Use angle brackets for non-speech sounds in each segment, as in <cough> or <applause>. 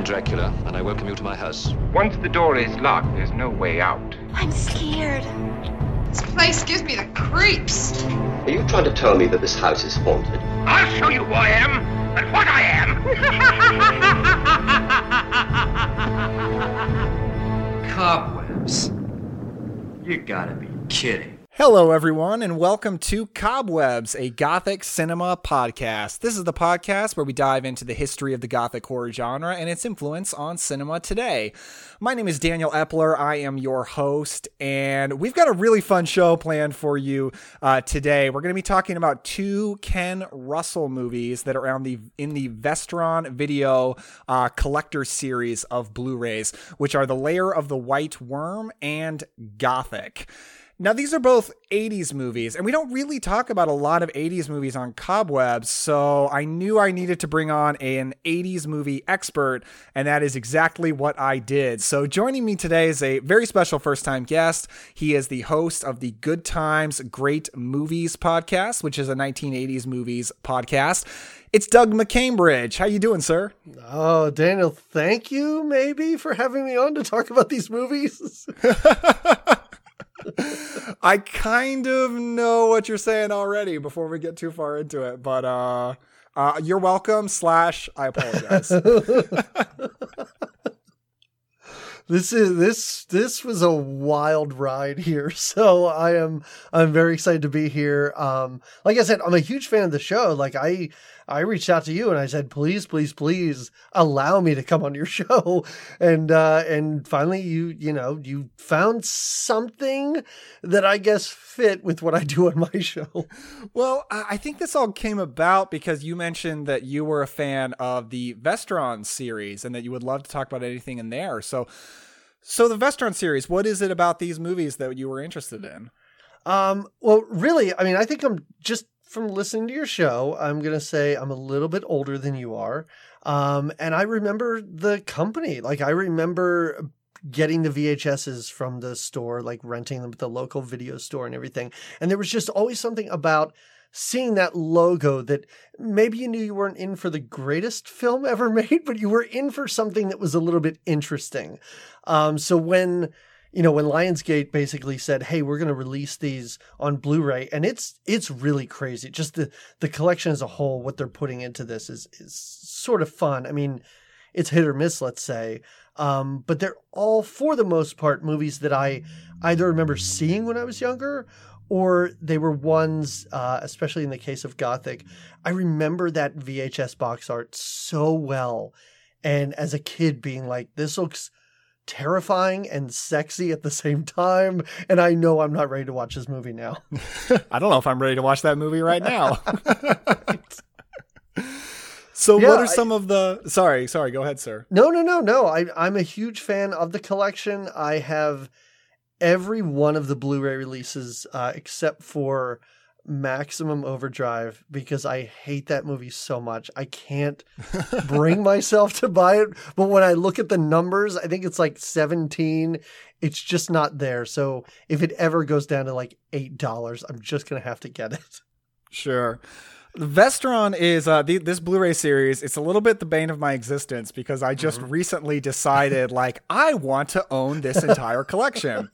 I am Dracula, and I welcome you to my house. Once the door is locked, there's no way out. I'm scared. This place gives me the creeps. Are you trying to tell me that this house is haunted? I'll show you who I am and what I am. <laughs> Cobwebs. You gotta be kidding. Hello, everyone, and welcome to Cobwebs, a Gothic cinema podcast. This is the podcast where we dive into the history of the Gothic horror genre and its influence on cinema today. My name is Daniel Epler. I am your host, and we've got a really fun show planned for you uh, today. We're going to be talking about two Ken Russell movies that are on the in the Vestron Video uh, Collector series of Blu-rays, which are The Lair of the White Worm and Gothic. Now, these are both 80s movies, and we don't really talk about a lot of 80s movies on Cobwebs, so I knew I needed to bring on an 80s movie expert, and that is exactly what I did. So, joining me today is a very special first time guest. He is the host of the Good Times Great Movies podcast, which is a 1980s movies podcast. It's Doug McCambridge. How you doing, sir? Oh, Daniel, thank you maybe for having me on to talk about these movies. <laughs> I kind of know what you're saying already before we get too far into it, but uh, uh you're welcome. Slash, I apologize. <laughs> this is this this was a wild ride here <laughs> so i am i'm very excited to be here um like i said i'm a huge fan of the show like i i reached out to you and i said please please please allow me to come on your <laughs> show. And uh and finally you you know you found something that i guess fit with what i do on my <laughs> show. Well i think this all came about because you mentioned that you were a fan of the vestron series and that you would love to talk about anything in there. So so the Vestron series, what is it about these movies that you were interested in? Um, well, really, I mean, I think I'm just from listening to your show, I'm going to say I'm a little bit older than you are. Um, and I remember the company. Like, I remember getting the VHSs from the store, like renting them at the local video store and everything. And there was just always something about seeing that logo that maybe you knew you weren't in for the greatest film <laughs> ever made, but you were in for something that was a little bit interesting. Um, so when you know when Lionsgate basically said, "Hey, we're going to release these on Blu-ray," and it's it's really crazy. Just the the collection as a whole, what they're putting into this is is sort of fun. I mean, it's hit or miss, let's say. Um, but they're all, for the most part, movies that I either remember seeing when I was younger or they were ones, uh, especially in the case of Gothic. I remember that VHS box art so well. And as a kid, being like, this looks terrifying and sexy at the same time. And I know I'm not ready to watch this movie now. <laughs> I don't know if I'm ready to watch that movie right now. <laughs> So yeah, what are some I, of the sorry, sorry, go ahead, sir. No, no, no, no. I I'm a huge fan of the collection. I have every one of the Blu-ray releases uh, except for Maximum Overdrive because I hate that movie so much. I can't <laughs> bring myself to buy it. But when I look at the numbers, I think it's like 17. It's just not there. So if it ever goes down to like $8, I'm just going to have to get it. Sure. Vestron is uh, the, this Blu-ray series. It's a little bit the bane of my existence because I just mm-hmm. recently decided <laughs> like I want to own this entire collection,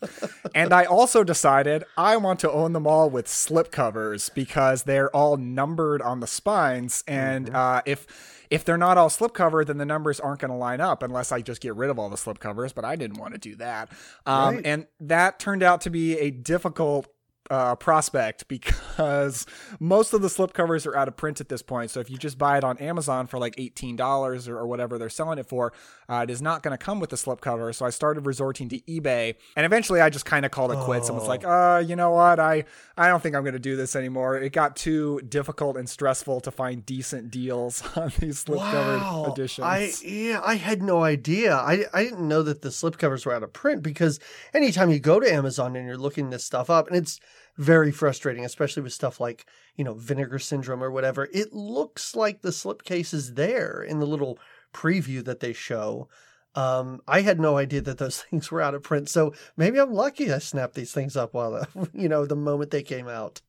and I also decided I want to own them all with slipcovers because they're all numbered on the spines, and mm-hmm. uh, if if they're not all slipcover, then the numbers aren't going to line up unless I just get rid of all the slipcovers. But I didn't want to do that, um, right. and that turned out to be a difficult uh, prospect because <laughs> most of the slipcovers are out of print at this point. So if you just buy it on Amazon for like eighteen dollars or, or, whatever they're selling it for, uh, it is not going to come with the slipcover. So I started resorting to eBay, and eventually I just kind of called it quits oh. and was like, uh, you know what, I I don't think I'm going to do this anymore. It got too difficult and stressful to find decent deals <laughs> on these slipcovered wow. editions. I yeah, I had no idea. I I didn't know that the slipcovers were out of print because anytime you go to Amazon and you're looking this stuff up, and it's very frustrating, especially with stuff like, you know, vinegar syndrome or whatever. It looks like the slipcase is there in the little preview that they show. Um, I had no idea that those <laughs> things were out of print. So maybe I'm lucky I snapped these things up while, <laughs> you know, the moment they came out.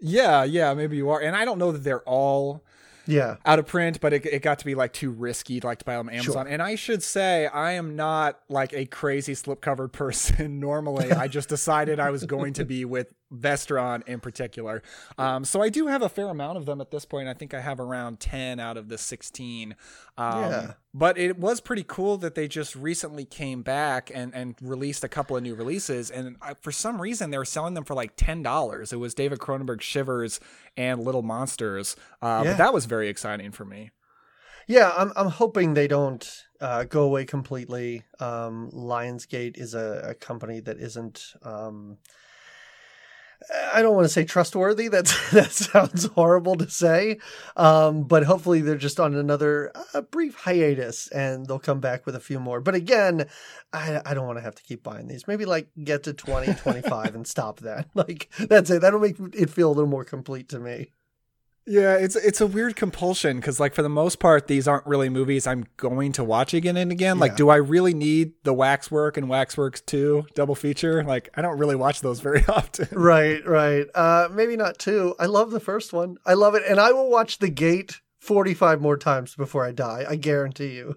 Yeah, yeah, maybe you are. And I don't know that they're all Yeah. out of print, but it, it got to be like too risky to like to buy on Amazon. And I should say I am not like a crazy slipcovered <laughs> person normally. I just decided I was going to be with Vestron in particular. Um, so I do have a fair amount of them at this point. I think I have around 10 out of the 16. Um, Yeah. But it was pretty cool that they just recently came back and, and released a couple of new releases. And I, for some reason, they were selling them for like $10. It was David Cronenberg Shivers and Little Monsters. Uh, Yeah. But that was very exciting for me. Yeah, I'm I'm hoping they don't uh, go away completely. Um, Lionsgate is a, a company that isn't. Um, I don't want to say trustworthy. That's <laughs> that sounds horrible to say, um, but hopefully they're just on another uh, brief hiatus and they'll come back with a few more. But again, I, I don't want to have to keep buying these. Maybe like get to 20, 25 and stop that. <laughs> Like that's it. That'll make it feel a little more complete to me. Yeah, it's it's a weird compulsion because like for the most part, these aren't really movies I'm going to watch again and again. Like, Yeah. do I really need the Waxwork and Waxworks Two double feature? Like, I don't really watch those <laughs> very often. Right, right. Uh, maybe not two. I love the first one. I love it, and I will watch The Gate forty-five more times before I die. I guarantee you.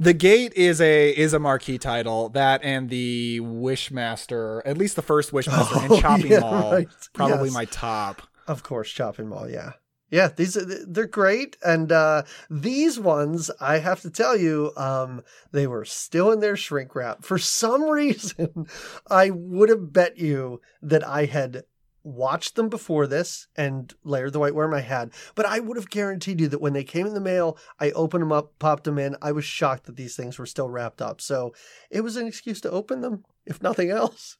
The Gate is a is a marquee title. That and the Wishmaster, at least the first Wishmaster <laughs> Oh, and Chopping yeah, Mall, right. probably Yes. my top. Of course, Chopping Mall. Yeah, yeah. These are, they're great, and uh, these ones I have to tell you, um, they were still in their shrink wrap. For some <laughs> reason, I would have bet you that I had watched them before this and layered the white worm I had, but I would have guaranteed you that when they came in the mail, I opened them up, popped them in. I was shocked that these things were still wrapped up. So it was an excuse to open them, if nothing else.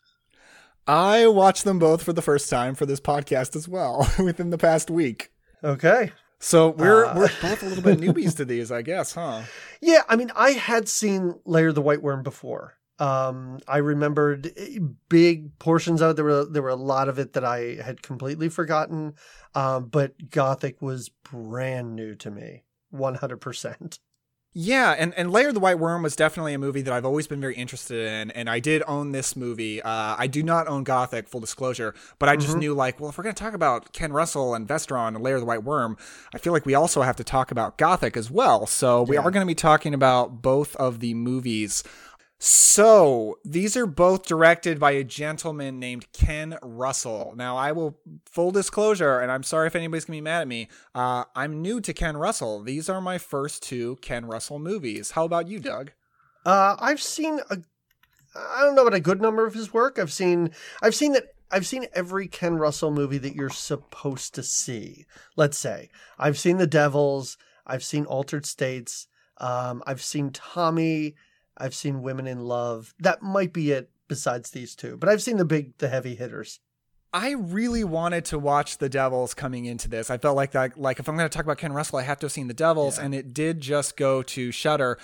I watched them both for the first time for this podcast as well <laughs> within the past week. Okay. So we're Uh. we're both a little bit <laughs> newbies to these, I guess, huh? Yeah, I mean, I had seen Lair the White Worm before. Um, I remembered eh, big portions of it. There were there were a lot of it that I had completely forgotten. Um, but Gothic was brand new to me, one hundred percent. Yeah, and, and Lair the White Worm was definitely a movie that I've always been very interested in, and I did own this movie. Uh, I do not own Gothic, full disclosure, but I just knew like, well, if we're gonna talk about Ken Russell and Vestron and Lair the White Worm, I feel like we also have to talk about Gothic as well. So we are gonna be talking about both of the movies. So these are both directed by a gentleman named Ken Russell. Now, I will full disclosure, and I'm sorry if anybody's gonna be mad at me. Uh, I'm new to Ken Russell. These are my first two Ken Russell movies. How about you, Doug? Uh, I've seen a, I don't know about a good number of his work. I've seen, I've seen that. I've seen every Ken Russell movie that you're supposed to see. Let's say I've seen The Devils. I've seen Altered States. Um, I've seen Tommy. I've seen Women in Love. That might be it. Besides these two, but I've seen the big, the heavy hitters. I really wanted to watch The Devils coming into this. I felt like that, like if I'm going to talk about Ken Russell, I have to have seen The Devils, and it did just go to Shutter.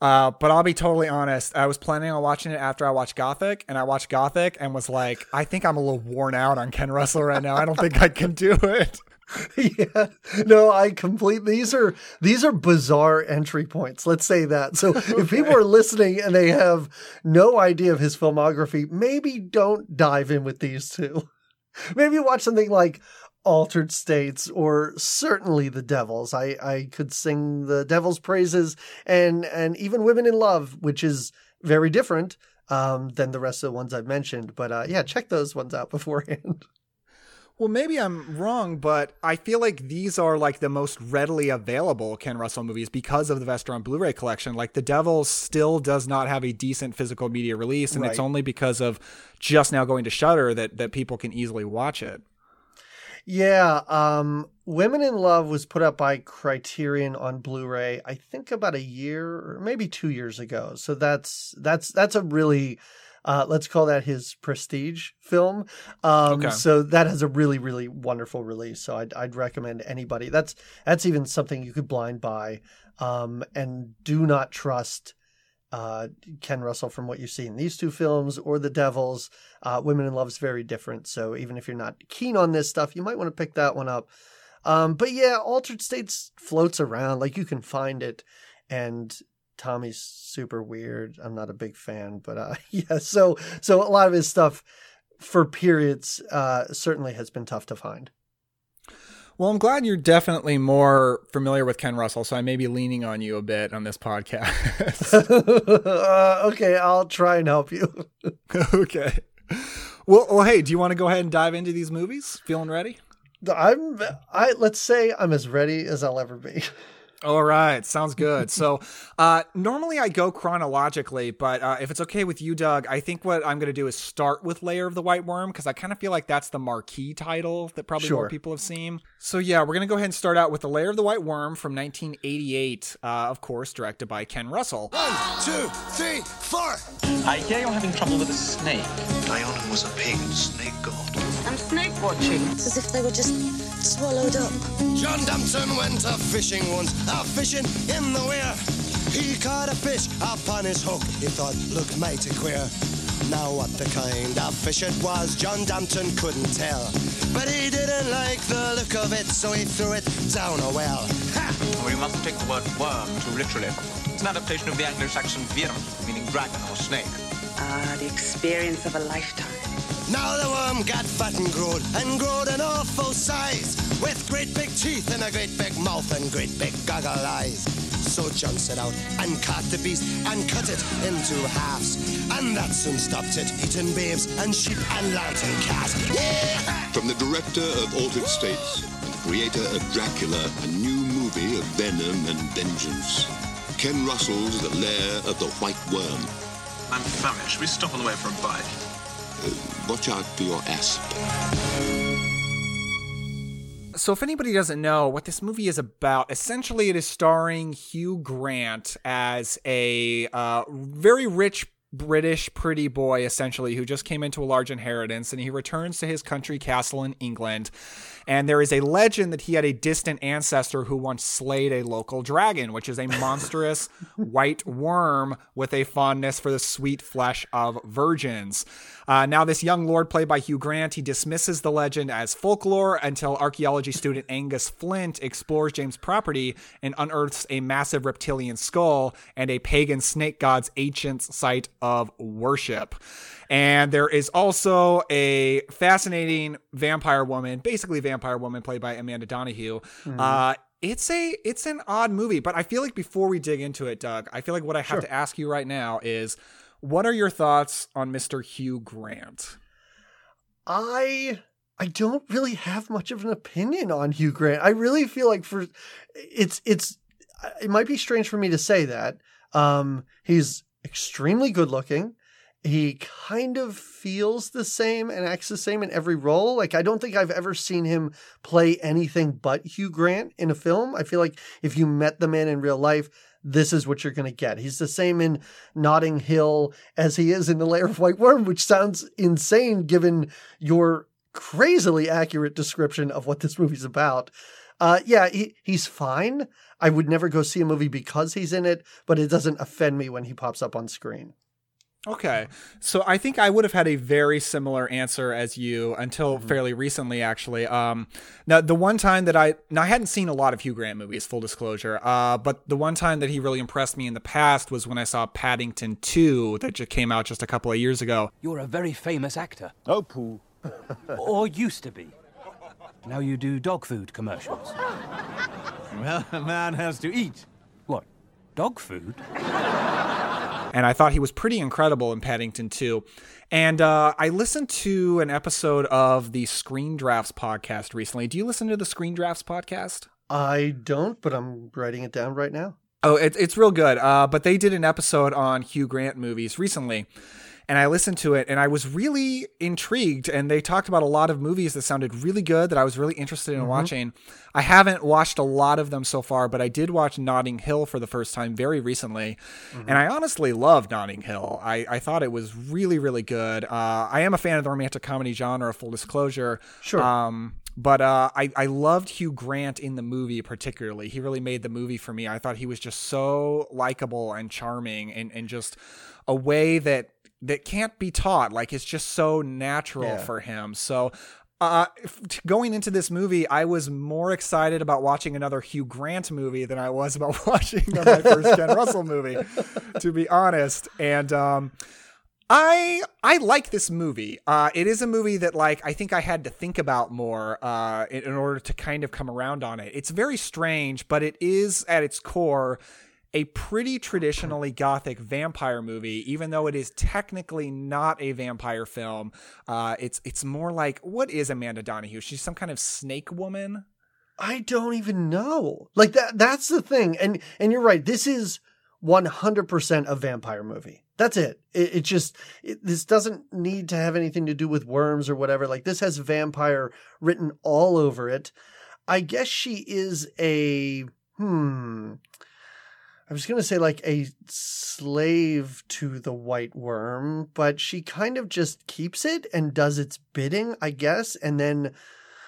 Uh, but I'll be totally honest. I was planning on watching it after I watched Gothic, and I watched Gothic and was like, I think I'm a little worn out on Ken Russell right now. I don't think I can do it. <laughs> <laughs> yeah. No i complete these are these are bizarre entry points. Let's say that. So <laughs> if people are listening and they have no idea of his filmography maybe don't dive in with these two. <laughs> Maybe watch something like altered states or certainly the devils. I i could sing the devil's praises and and even women in love which is very different um than the rest of the ones i've mentioned. But uh yeah check those ones out beforehand Well, maybe I'm wrong, but I feel like these are like the most readily available Ken Russell movies because of the Vestron Blu-ray collection. Like The Devil still does not have a decent physical media release, and it's only because of just now going to Shutter that that people can easily watch it. Yeah, um, Women in Love was put up by Criterion on Blu-ray. I think about a year or maybe two years ago. So that's that's that's a really uh, let's call that his prestige film. Um, Okay. So that has a really really wonderful release. So I'd I'd recommend anybody. That's that's even something you could blind buy. Um, and do not trust uh, Ken Russell from what you see in these two films or The Devils. Uh, Women in Love is very different. So even if you're not keen on this stuff, you might want to pick that one up. Um, but yeah, Altered States floats around. Like you can find it. And Tommy's super weird. I'm not a big fan, but uh, <laughs> yeah. So so a lot of his stuff for periods uh, certainly has been tough to find. Well, I'm glad you're definitely more familiar with Ken Russell, so I may be leaning on you a bit on this podcast. <laughs> <laughs> uh, okay, I'll try and help you. okay. Well, well, hey, do you want to go ahead and dive into these movies? Feeling ready? I'm I let's say I'm as ready as I'll ever be. All right, sounds good. So, <laughs> uh, normally I go chronologically, but uh, if it's okay with you, Doug, I think what I'm going to do is start with Lair of the White Worm because I kind of feel like that's the marquee title that probably Sure. more people have seen. So, yeah, we're going to go ahead and start out with The Lair of the White Worm from 1988, uh, of course, directed by Ken Russell. One, two, three, four. I hear you're having trouble with a snake. Dionin was a pagan snake god. I'm snake watching. It's as if they were just swallowed up. John D'Ampton went a fishing once, a fishing in the weir. He caught a fish upon his hook, he thought looked mighty queer. Now what the kind of fish it was, John D'Ampton couldn't tell. But he didn't like the look of it, so he threw it down a well. Ha! Well, you mustn't take the word worm too literally. It's an adaptation of the Anglo-Saxon wyrm, meaning dragon or snake. Ah, the experience of a lifetime. Now the worm got fat and growed, and growed an awful size, with great big teeth and a great big mouth and great big goggle eyes. So John set out and caught the beast and cut it into halves, and that soon stopped it eating babes and sheep and lambs and cats. Yeah! From the director of Altered States and the creator of Dracula, a new movie of venom and vengeance. Ken Russell's The Lair of the White Worm. I'm famished. We stop on the way for a bite. Uh, watch out for your asp. So, if anybody doesn't know what this movie is about, essentially it is starring Hugh Grant as a uh, very rich British pretty boy, essentially, who just came into a large inheritance and he returns to his country castle in England. And there is a legend that he had a distant ancestor who once slayed a local dragon, which is a monstrous <laughs> white worm with a fondness for the sweet flesh of virgins. Uh, now, this young lord, played by Hugh Grant, he dismisses the legend as folklore until archaeology student Angus Flint explores James' property and unearths a massive reptilian skull and a pagan snake god's ancient site of worship. And there is also a fascinating vampire woman, basically vampire woman, played by Amanda Donohoe. Uh, it's a it's an odd movie, but I feel like before we dig into it, Doug, I feel like what I have to ask you right now is, what are your thoughts on Mr. Hugh Grant? I I don't really have much of an opinion on Hugh Grant. I really feel like for it's it's it might be strange for me to say that. Um he's extremely good looking. He kind of feels the same and acts the same in every role. Like I don't think I've ever seen him play anything but Hugh Grant in a film. I feel like if you met the man in real life, this is what you're going to get. He's the same in Notting Hill as he is in The Lair of White Worm, which sounds insane given your crazily accurate description of what this movie's about. Uh, yeah, he, he's fine. I would never go see a movie because he's in it, but it doesn't offend me when he pops up on screen. Okay. So I think I would have had a very similar answer as you until fairly recently, actually. Um, now, the one time that I, now I hadn't seen a lot of Hugh Grant movies, full disclosure, uh, but the one time that he really impressed me in the past was when I saw Paddington 2 that just came out just a couple of years ago. You're a very famous actor. Oh, poo. <laughs> or used to be. Now you do dog food commercials. Well, a man has to eat. What? Dog food? <laughs> and I thought he was pretty incredible in Paddington 2. And uh, I listened to an episode of the Screen Drafts podcast recently. Do you listen to the Screen Drafts podcast? I don't, but I'm writing it down right now. Oh, it, it's real good. Uh, but they did an episode on Hugh Grant movies recently. And I listened to it and I was really intrigued. And they talked about a lot of movies that sounded really good that I was really interested in Mhm. watching. I haven't watched a lot of them so far, but I did watch Notting Hill for the first time very recently. And I honestly loved Notting Hill. I, I thought it was really, really good. Uh, I am a fan of the romantic comedy genre, full disclosure. Sure. Um, but uh, I, I loved Hugh Grant in the movie particularly. He really made the movie for me. I thought he was just so likable and charming and, and just a way that that can't be taught. Like it's just so natural Yeah. for him. So uh, going into this movie, I was more excited about watching another Hugh Grant movie than I was about <laughs> watching my first Ken <laughs> Russell movie, to be honest. And um, I I like this movie. Uh, it is a movie that like I think I had to think about more uh, in, in order to kind of come around on it. It's very strange, but it is at its core a pretty traditionally gothic vampire movie, even though it is technically not a vampire film. Uh, it's it's more like what is Amanda Donohoe? She's some kind of snake woman. I don't even know. Like that that's the thing. And and you're right. This is 100% a vampire movie. That's it. It, it just it, this doesn't need to have anything to do with worms or whatever. Like this has vampire written all over it. I guess she is a hmm I was going to say like a slave to the white worm, but she kind of just keeps it and does its bidding, I guess, and then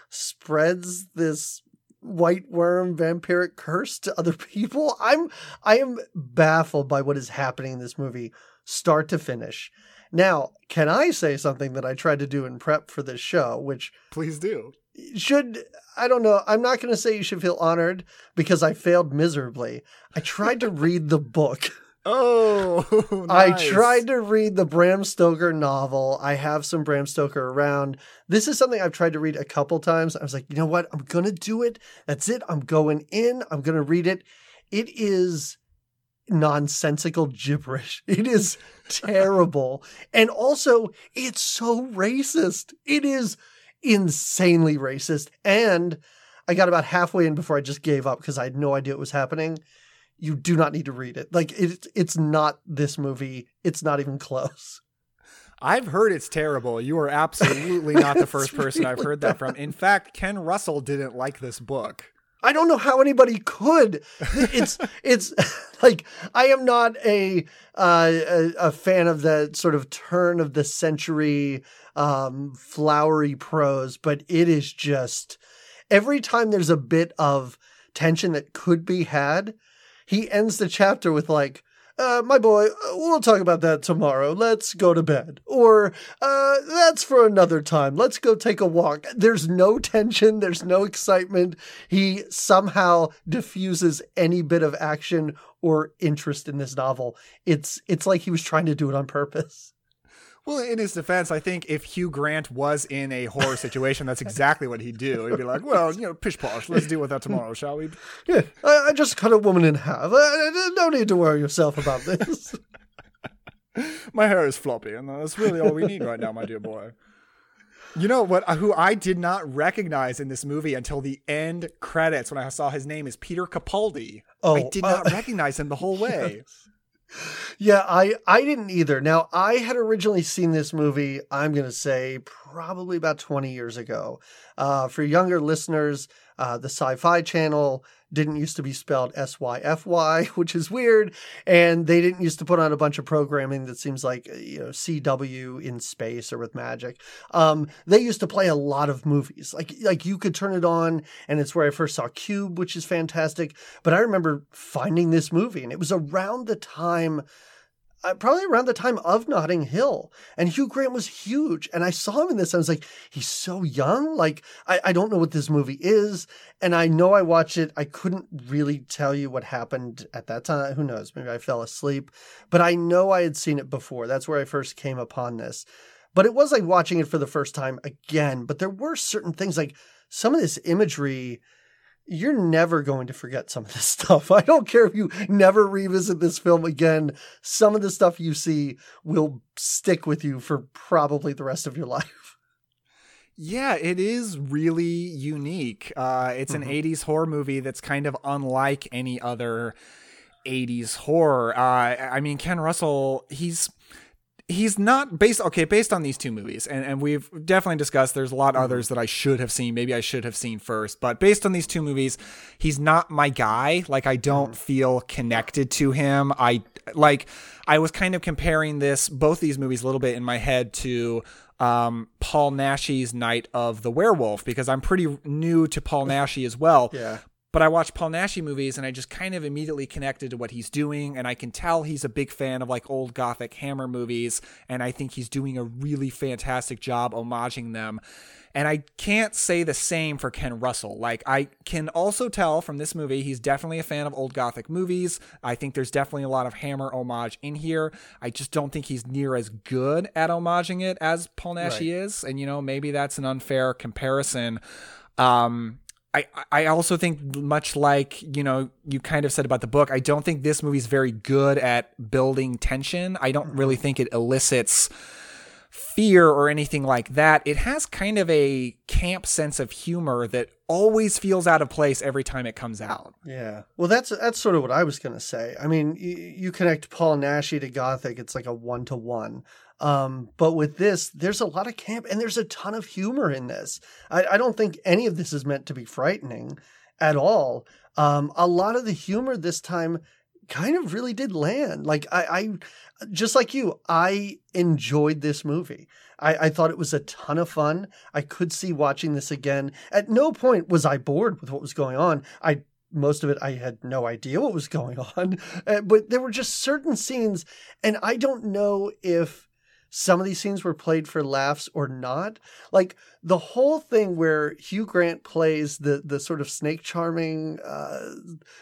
spreads this white worm vampiric curse to other <laughs> people. I'm I am baffled by what is happening in this movie start to finish. Now, can I say something that I tried to do in prep for this show, which please do. Should I don't know. I'm not going to say you should feel honored because I failed miserably. I tried to read the book. <laughs> Oh, <laughs> nice. I tried to read the Bram Stoker novel. I have some Bram Stoker around. This is something I've tried to read a couple times. I was like, you know what? I'm going to do it. That's it. I'm going in. I'm going to read it. It is nonsensical gibberish. <laughs> It is terrible. and also, it's so racist. It is insanely racist. And I got about halfway in before I just gave up because I had no idea what was happening. You do not need to read it. Like it, it's not this movie. It's not even close. I've heard it's terrible. You are absolutely <laughs> not the first person really I've heard that from. In fact, Ken Russell didn't like this book. I don't know how anybody could. It's it's <laughs> like I am not a, uh, a, a fan of the sort of turn of the century um, flowery prose, but it is just every time there's a bit of tension that could be had, he ends the chapter with like, uh, my boy, uh, we'll talk about that tomorrow. Let's go to bed. Or, uh, that's for another time. Let's go take a walk. There's no tension. There's no excitement. He somehow diffuses any bit of action or interest in this novel. It's, it's like he was trying to do it on purpose. Well, in his defense, I think if Hugh Grant was in a horror situation, that's exactly what he'd do. He'd be like, "Well, you know, pish posh. Let's deal with that tomorrow, shall we?" Yeah, I, I just cut a woman in half. I, no need to worry yourself about this. <laughs> my hair is floppy, and that's really all we need right now, my dear boy. You know what? Who I did not recognize in this movie until the end credits when I saw his name is Peter Capaldi. Oh, I did not uh, recognize him the whole <laughs> way. Yes yeah, I I didn't either. Now, I had originally seen this movie, I'm going to say probably about 20 years ago. Uh, for younger listeners, uh, the Sci Fi Channel didn't used to be spelled S Y F Y, <laughs> which is weird. And they didn't used to put on a bunch of programming that seems like, uh, you know, CW in space or with magic. Um, they used to play a lot of movies. Like, like you could turn it on and it's where I first saw Cube, which is fantastic. But I remember finding this movie and it was around the time uh, probably around the time of Notting Hill. And Hugh Grant was huge. And I saw him in this. I was like, he's so young. Like, I, I don't know what this movie is. And I know I watched it. I couldn't really tell you what happened at that time. Who knows? Maybe I fell asleep. But I know I had seen it before. That's where I first came upon this. But it was like watching it for the first time again. But there were certain things like some of this imagery you're never going to forget some of this <laughs> stuff. I don't care if you never revisit this film again. Some of the stuff you see will stick with you for probably the rest of your <laughs> life. Yeah, it is really unique. Uh, it's mm-hmm. an 80s horror movie that's kind of unlike any other 80s horror. Uh, I mean, Ken Russell, he's he's not based okay based on these two movies and, and we've definitely discussed there's a lot mm-hmm. others that i should have seen maybe i should have seen first but based on these two movies he's not my guy like i don't mm-hmm. feel connected to him i like i was kind of comparing this both these movies a little bit in my head to um, Paul Naschy's Night of the Werewolf because I'm pretty new to Paul <laughs> Naschy as well. yeah. But I watch Paul Naschy movies and I just kind of immediately connected to what he's doing. And I can tell he's a big fan of like old Gothic Hammer movies. And I think he's doing a really fantastic job homaging them. And I can't say the same for Ken Russell. Like, I can also tell from this movie, he's definitely a fan of old Gothic movies. I think there's definitely a lot of Hammer homage in here. I just don't think he's near as good at homaging it as Paul Naschy right. is. And, you know, maybe that's an unfair comparison. Um, I, I also think much like you know you kind of said about the book i don't think this movie's very good at building tension. I don't really mm-hmm. think it elicits fear or anything like that. It has kind of a camp sense of humor that always feels out of place every time it comes out. Yeah. Well that's that's sort of what i was going to say. I mean you, you connect paul naschy to gothic it's like a one-to-one um, but with this, there's a lot of camp and there's a ton of humor in this. I, I don't think any of this is meant to be frightening at all. Um, a lot of the humor this time kind of really did land. Like I, I just like you, I enjoyed this movie. I, I, thought it was a ton of fun. I could see watching this again. At no point was I bored with what was going on. I most of it I had no idea what was going <laughs> on, uh, but there were just certain scenes, and I don't know if some of these scenes were played for laughs or not. Like the whole thing where Hugh Grant plays the the sort of snake charming uh,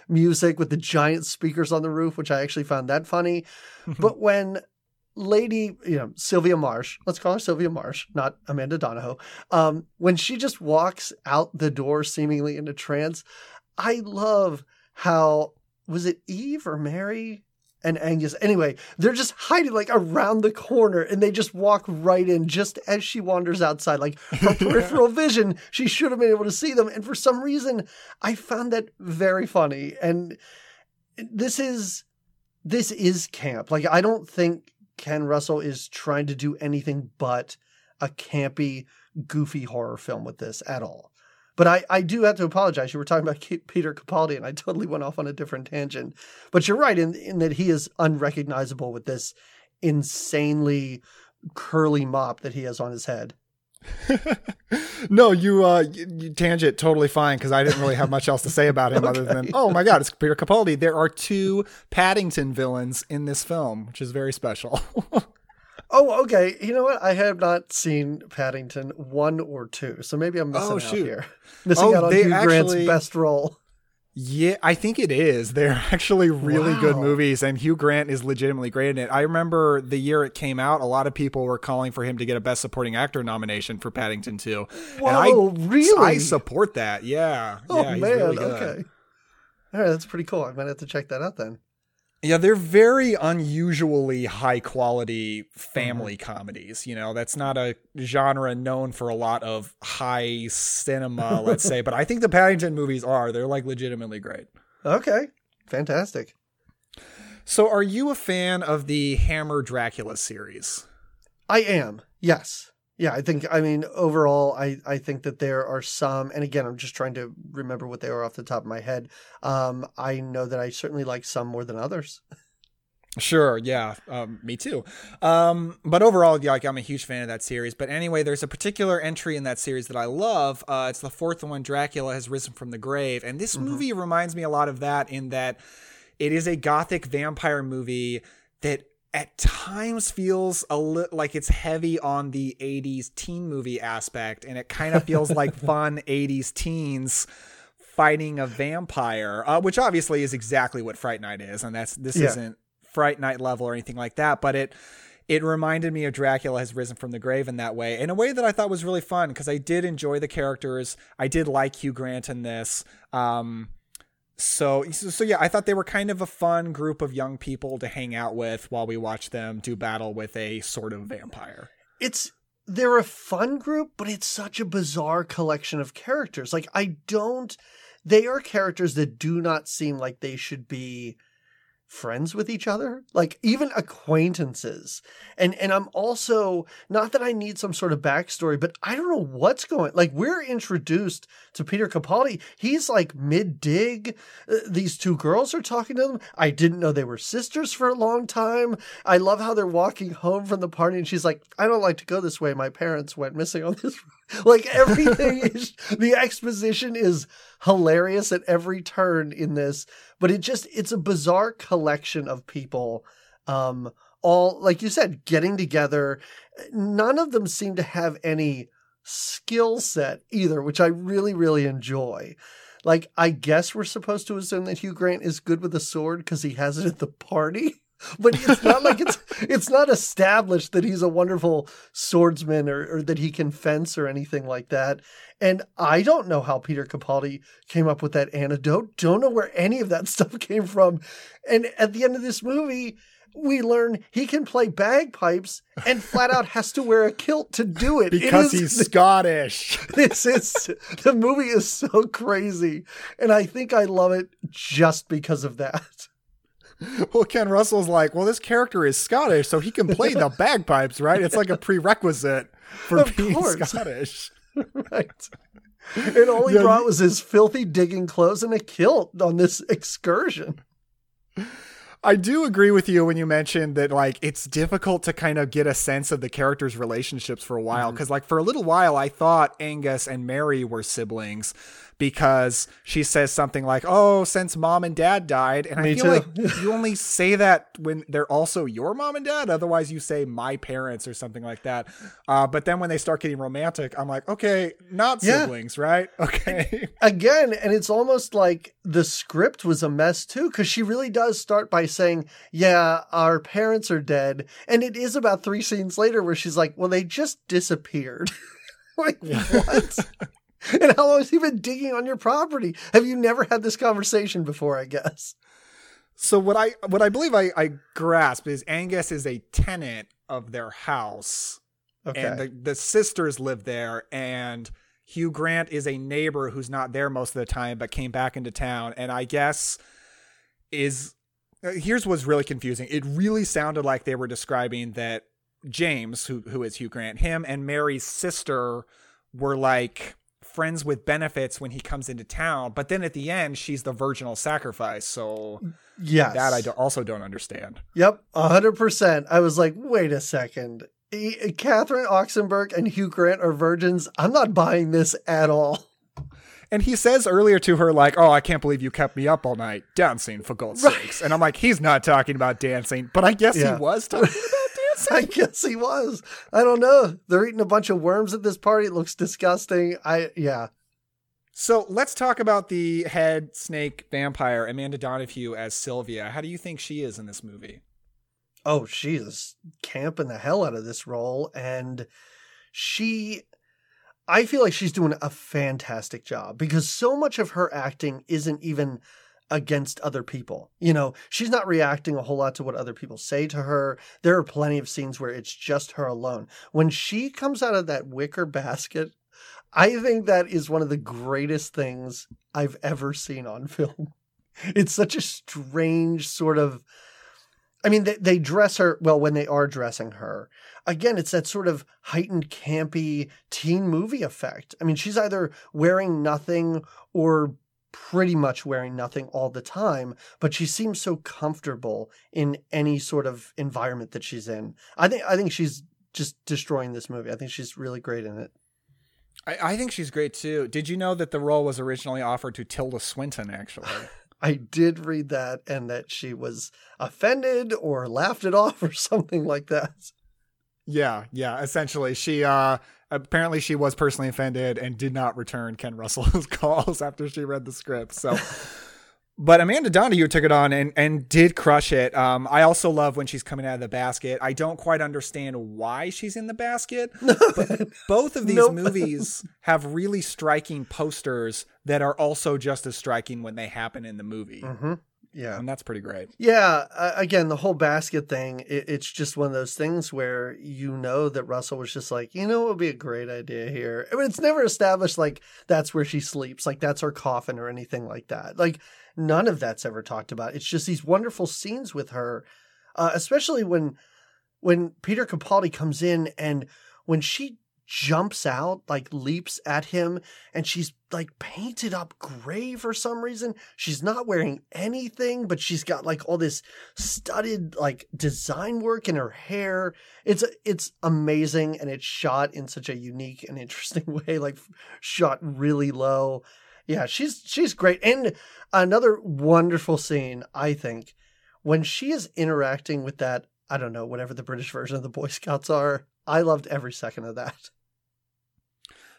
music with the giant speakers on the roof, which I actually found that funny. <laughs> but when Lady, you know, Sylvia Marsh, let's call her Sylvia Marsh, not Amanda Donohoe, um, when she just walks out the door seemingly in a trance, I love how was it Eve or Mary and Angus. Anyway, they're just hiding like around the corner and they just walk right in just as she wanders outside. Like her <laughs> peripheral vision, she should have been able to see them. And for some reason, I found that very funny. And this is this is camp. Like I don't think Ken Russell is trying to do anything but a campy, goofy horror film with this at all. But I, I do have to apologize. You were talking about Peter Capaldi, and I totally went off on a different tangent. But you're right in, in that he is unrecognizable with this insanely curly mop that he has on his head. <laughs> no, you, uh, you, you tangent totally fine because I didn't really have much else to say about him okay. <laughs> other than, oh my God, it's Peter Capaldi. There are two Paddington villains in this film, which is very special. <laughs> Oh, okay. You know what? I have not seen Paddington one or two, so maybe I'm missing oh, out here. <laughs> Missing oh, out on Hugh actually, Grant's best role. Yeah, I think it is. They're <laughs> actually really wow. good movies, and Hugh Grant is legitimately great in it. I remember the year it came out, a lot of people were calling for him to get a Best Supporting Actor nomination for Paddington 2. Whoa, and I, really? I support that. Yeah. Oh, yeah, man. Really okay. All right, that's pretty cool. I might have to check that out then. Yeah, they're very unusually high quality family mm-hmm. comedies. You know, that's not a genre known for a lot of high cinema, let's say, but I think the Paddington movies are. They're like legitimately great. Okay. Fantastic. So, are you a fan of the Hammer Dracula series? I am. Yes. Yeah, I think I mean overall I I think that there are some and again I'm just trying to remember what they are off the top of my head. Um I know that I certainly like some more than others. Sure, yeah, um, me too. Um, but overall, yeah, like I'm a huge fan of that series. But anyway, there's a particular entry in that series that I love. Uh, it's the fourth one, Dracula has risen from the grave, and this mm-hmm. movie reminds me a lot of that in that it is a gothic vampire movie that at times feels a little like it's heavy on the 80s teen movie aspect and it kind of feels like <laughs> fun 80s teens fighting a vampire uh, which obviously is exactly what fright night is and that's this yeah. isn't fright night level or anything like that but it it reminded me of Dracula has risen from the grave in that way, in a way that I thought was really fun because I did enjoy the characters. I did like Hugh Grant in this. Um, so so yeah i thought they were kind of a fun group of young people to hang out with while we watch them do battle with a sort of vampire. It's they're a fun group but it's such a bizarre collection of characters. Like i don't they are characters that do not seem like they should be friends with each other like even acquaintances. And and i'm also not that i need some sort of backstory but i don't know what's going like we're introduced to peter capaldi. He's like mid dig uh, these two girls are talking to them i didn't know they were sisters for a long time. I love how they're walking home from the party and she's like i don't like to go this way. My parents went missing on this <laughs> like everything <laughs> is the exposition is hilarious at every turn in this, but it just it's a bizarre collection of people um all like you said getting together. None of them seem to have any skill set either, which I really really enjoy. Like I guess we're supposed to assume that Hugh Grant is good with a sword because he has it at the party <laughs> but it's not like it's <laughs> it's not established that he's a wonderful swordsman or, or, that he can fence or anything like that. And I don't know how Peter Capaldi came up with that antidote. Don't know where any of that <laughs> stuff came from. And at the end of this movie, we learn he can play bagpipes and flat out has to wear a kilt to do it because it is, he's <laughs> Scottish. This is the movie is so crazy, and I think I love it just because of that. <laughs> well, Ken Russell's like, well, this character is Scottish, so he can play the <laughs> bagpipes, right? It's like a prerequisite for of being course. Scottish. <laughs> right. And all he yeah. brought was his filthy digging clothes and a kilt on this excursion. I do agree with you when you mentioned that like it's difficult to kind of get a sense of the characters' relationships for a while because mm-hmm. like for a little while I thought Angus and Mary were siblings, because she says something like, "Oh, since mom and dad died," and Me I feel too. like <laughs> you only say that when they're also your mom and dad. Otherwise, you say "my parents" or something like that. Uh, but then when they start getting romantic, I'm like, okay, not siblings, yeah. right? <laughs> Okay. Again, and it's almost like the script was a mess too, because she really does start by saying, "Yeah, our parents are dead," and it is about three scenes later where she's like, "Well, they just disappeared." <laughs> like what? <laughs> and how long has he been digging on your property? Have you never had this conversation before? I guess. So what I what I believe I, I grasp is Angus is a tenant of their house, okay. and the, the sisters live there, and Hugh Grant is a neighbor who's not there most of the time, but came back into town, and I guess is uh, here's what's really confusing. It really sounded like they were describing that James, who who is Hugh Grant, him and Mary's sister were like friends with benefits when he comes into town, but then at the end she's the virginal sacrifice. So yeah, that I do- also don't understand. Yep, hundred percent. I was like, wait a second. Catherine Oxenberg and Hugh Grant are virgins. I'm not buying this at all. And he says earlier to her, like, "Oh, I can't believe you kept me up all night dancing for God's right. sakes." And I'm like, he's not talking about dancing, but I guess yeah. he was talking <laughs> about <laughs> I guess he was. I don't know. They're eating a bunch of worms at this party. It looks disgusting. I yeah. So let's talk about the head snake vampire, Amanda Donohoe as Sylvia. How do you think she is in this movie? Oh, she is camping the hell out of this role. And she, I feel like she's doing a fantastic job because so much of her acting isn't even against other people. You know, she's not reacting a whole lot to what other people say to her. There are plenty of scenes where it's just her alone. When she comes out of that wicker basket, I think that is one of the greatest things I've ever seen on <laughs> film. It's such a strange sort of I mean, they, they dress her well when they are dressing her. Again, it's that sort of heightened, campy teen movie effect. I mean, she's either wearing nothing or pretty much wearing nothing all the time, but she seems so comfortable in any sort of environment that she's in. I think I think she's just destroying this movie. I think she's really great in it. I, I think she's great too. Did you know that the role was originally offered to Tilda Swinton? Actually, <laughs> I did read that, and that she was offended or laughed it off or <laughs> something like that. Yeah, yeah. Essentially, she uh apparently she was personally offended and did not return Ken Russell's <laughs> calls after she read the script. So, <laughs> but Amanda Donohoe took it on and and did crush it. Um, I also love when she's coming out of the basket. I don't quite understand why she's in the basket, <laughs> but both of these nope. movies have really striking posters that are also just as striking when they happen in the movie. Mm-hmm. Yeah. And that's pretty great. Yeah. Uh, again, the whole basket thing, it, it's just one of those things where you know that Russell was just like, you know, it would be a great idea here. I mean, it's never established like that's where she sleeps, like that's her coffin or anything like that. Like none of that's ever talked about. It's just these wonderful scenes with her, uh, especially when when Peter Capaldi comes in and when she jumps out, like leaps at him, and she's like painted up gray for some reason. She's not wearing anything, but she's got like all this studded like design work in her hair. It's it's amazing and it's shot in such a unique and interesting <laughs> way, like shot really low. Yeah, she's she's great. And another wonderful scene, I think, when she is interacting with that, I don't know, whatever the British version of the Boy Scouts are. I loved every second of that. <laughs>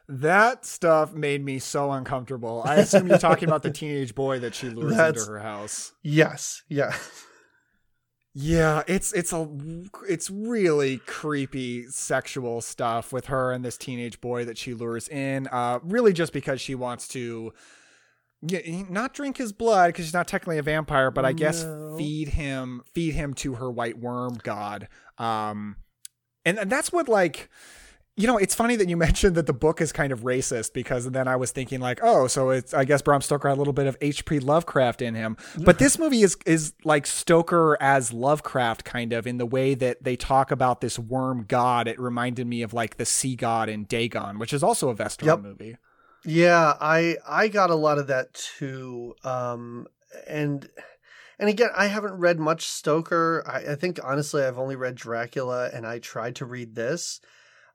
That stuff made me so uncomfortable. I assume you're talking about the teenage boy that she lures That's- into her house. Yes, yeah. Yeah, it's it's a it's really creepy sexual stuff with her and this teenage boy that she lures in. Uh, really, just because she wants to, not drink his blood because she's not technically a vampire, but I guess No. feed him feed him to her white worm god. Um, and, and that's what like you know, it's funny that you <laughs> mentioned that the book is kind of racist because then I was thinking like, oh, so it's I guess Bram Stoker had a little bit of H.P. Lovecraft in him. But this <laughs> movie is is like Stoker as Lovecraft kind of in the way that they talk about this worm god. It reminded me of like the sea god in Dagon, which is also a Vestron Yep. movie. Yeah, I I got a lot of that too. Um and and again, I haven't read much Stoker. I, I think honestly I've only read Dracula and I tried to read this.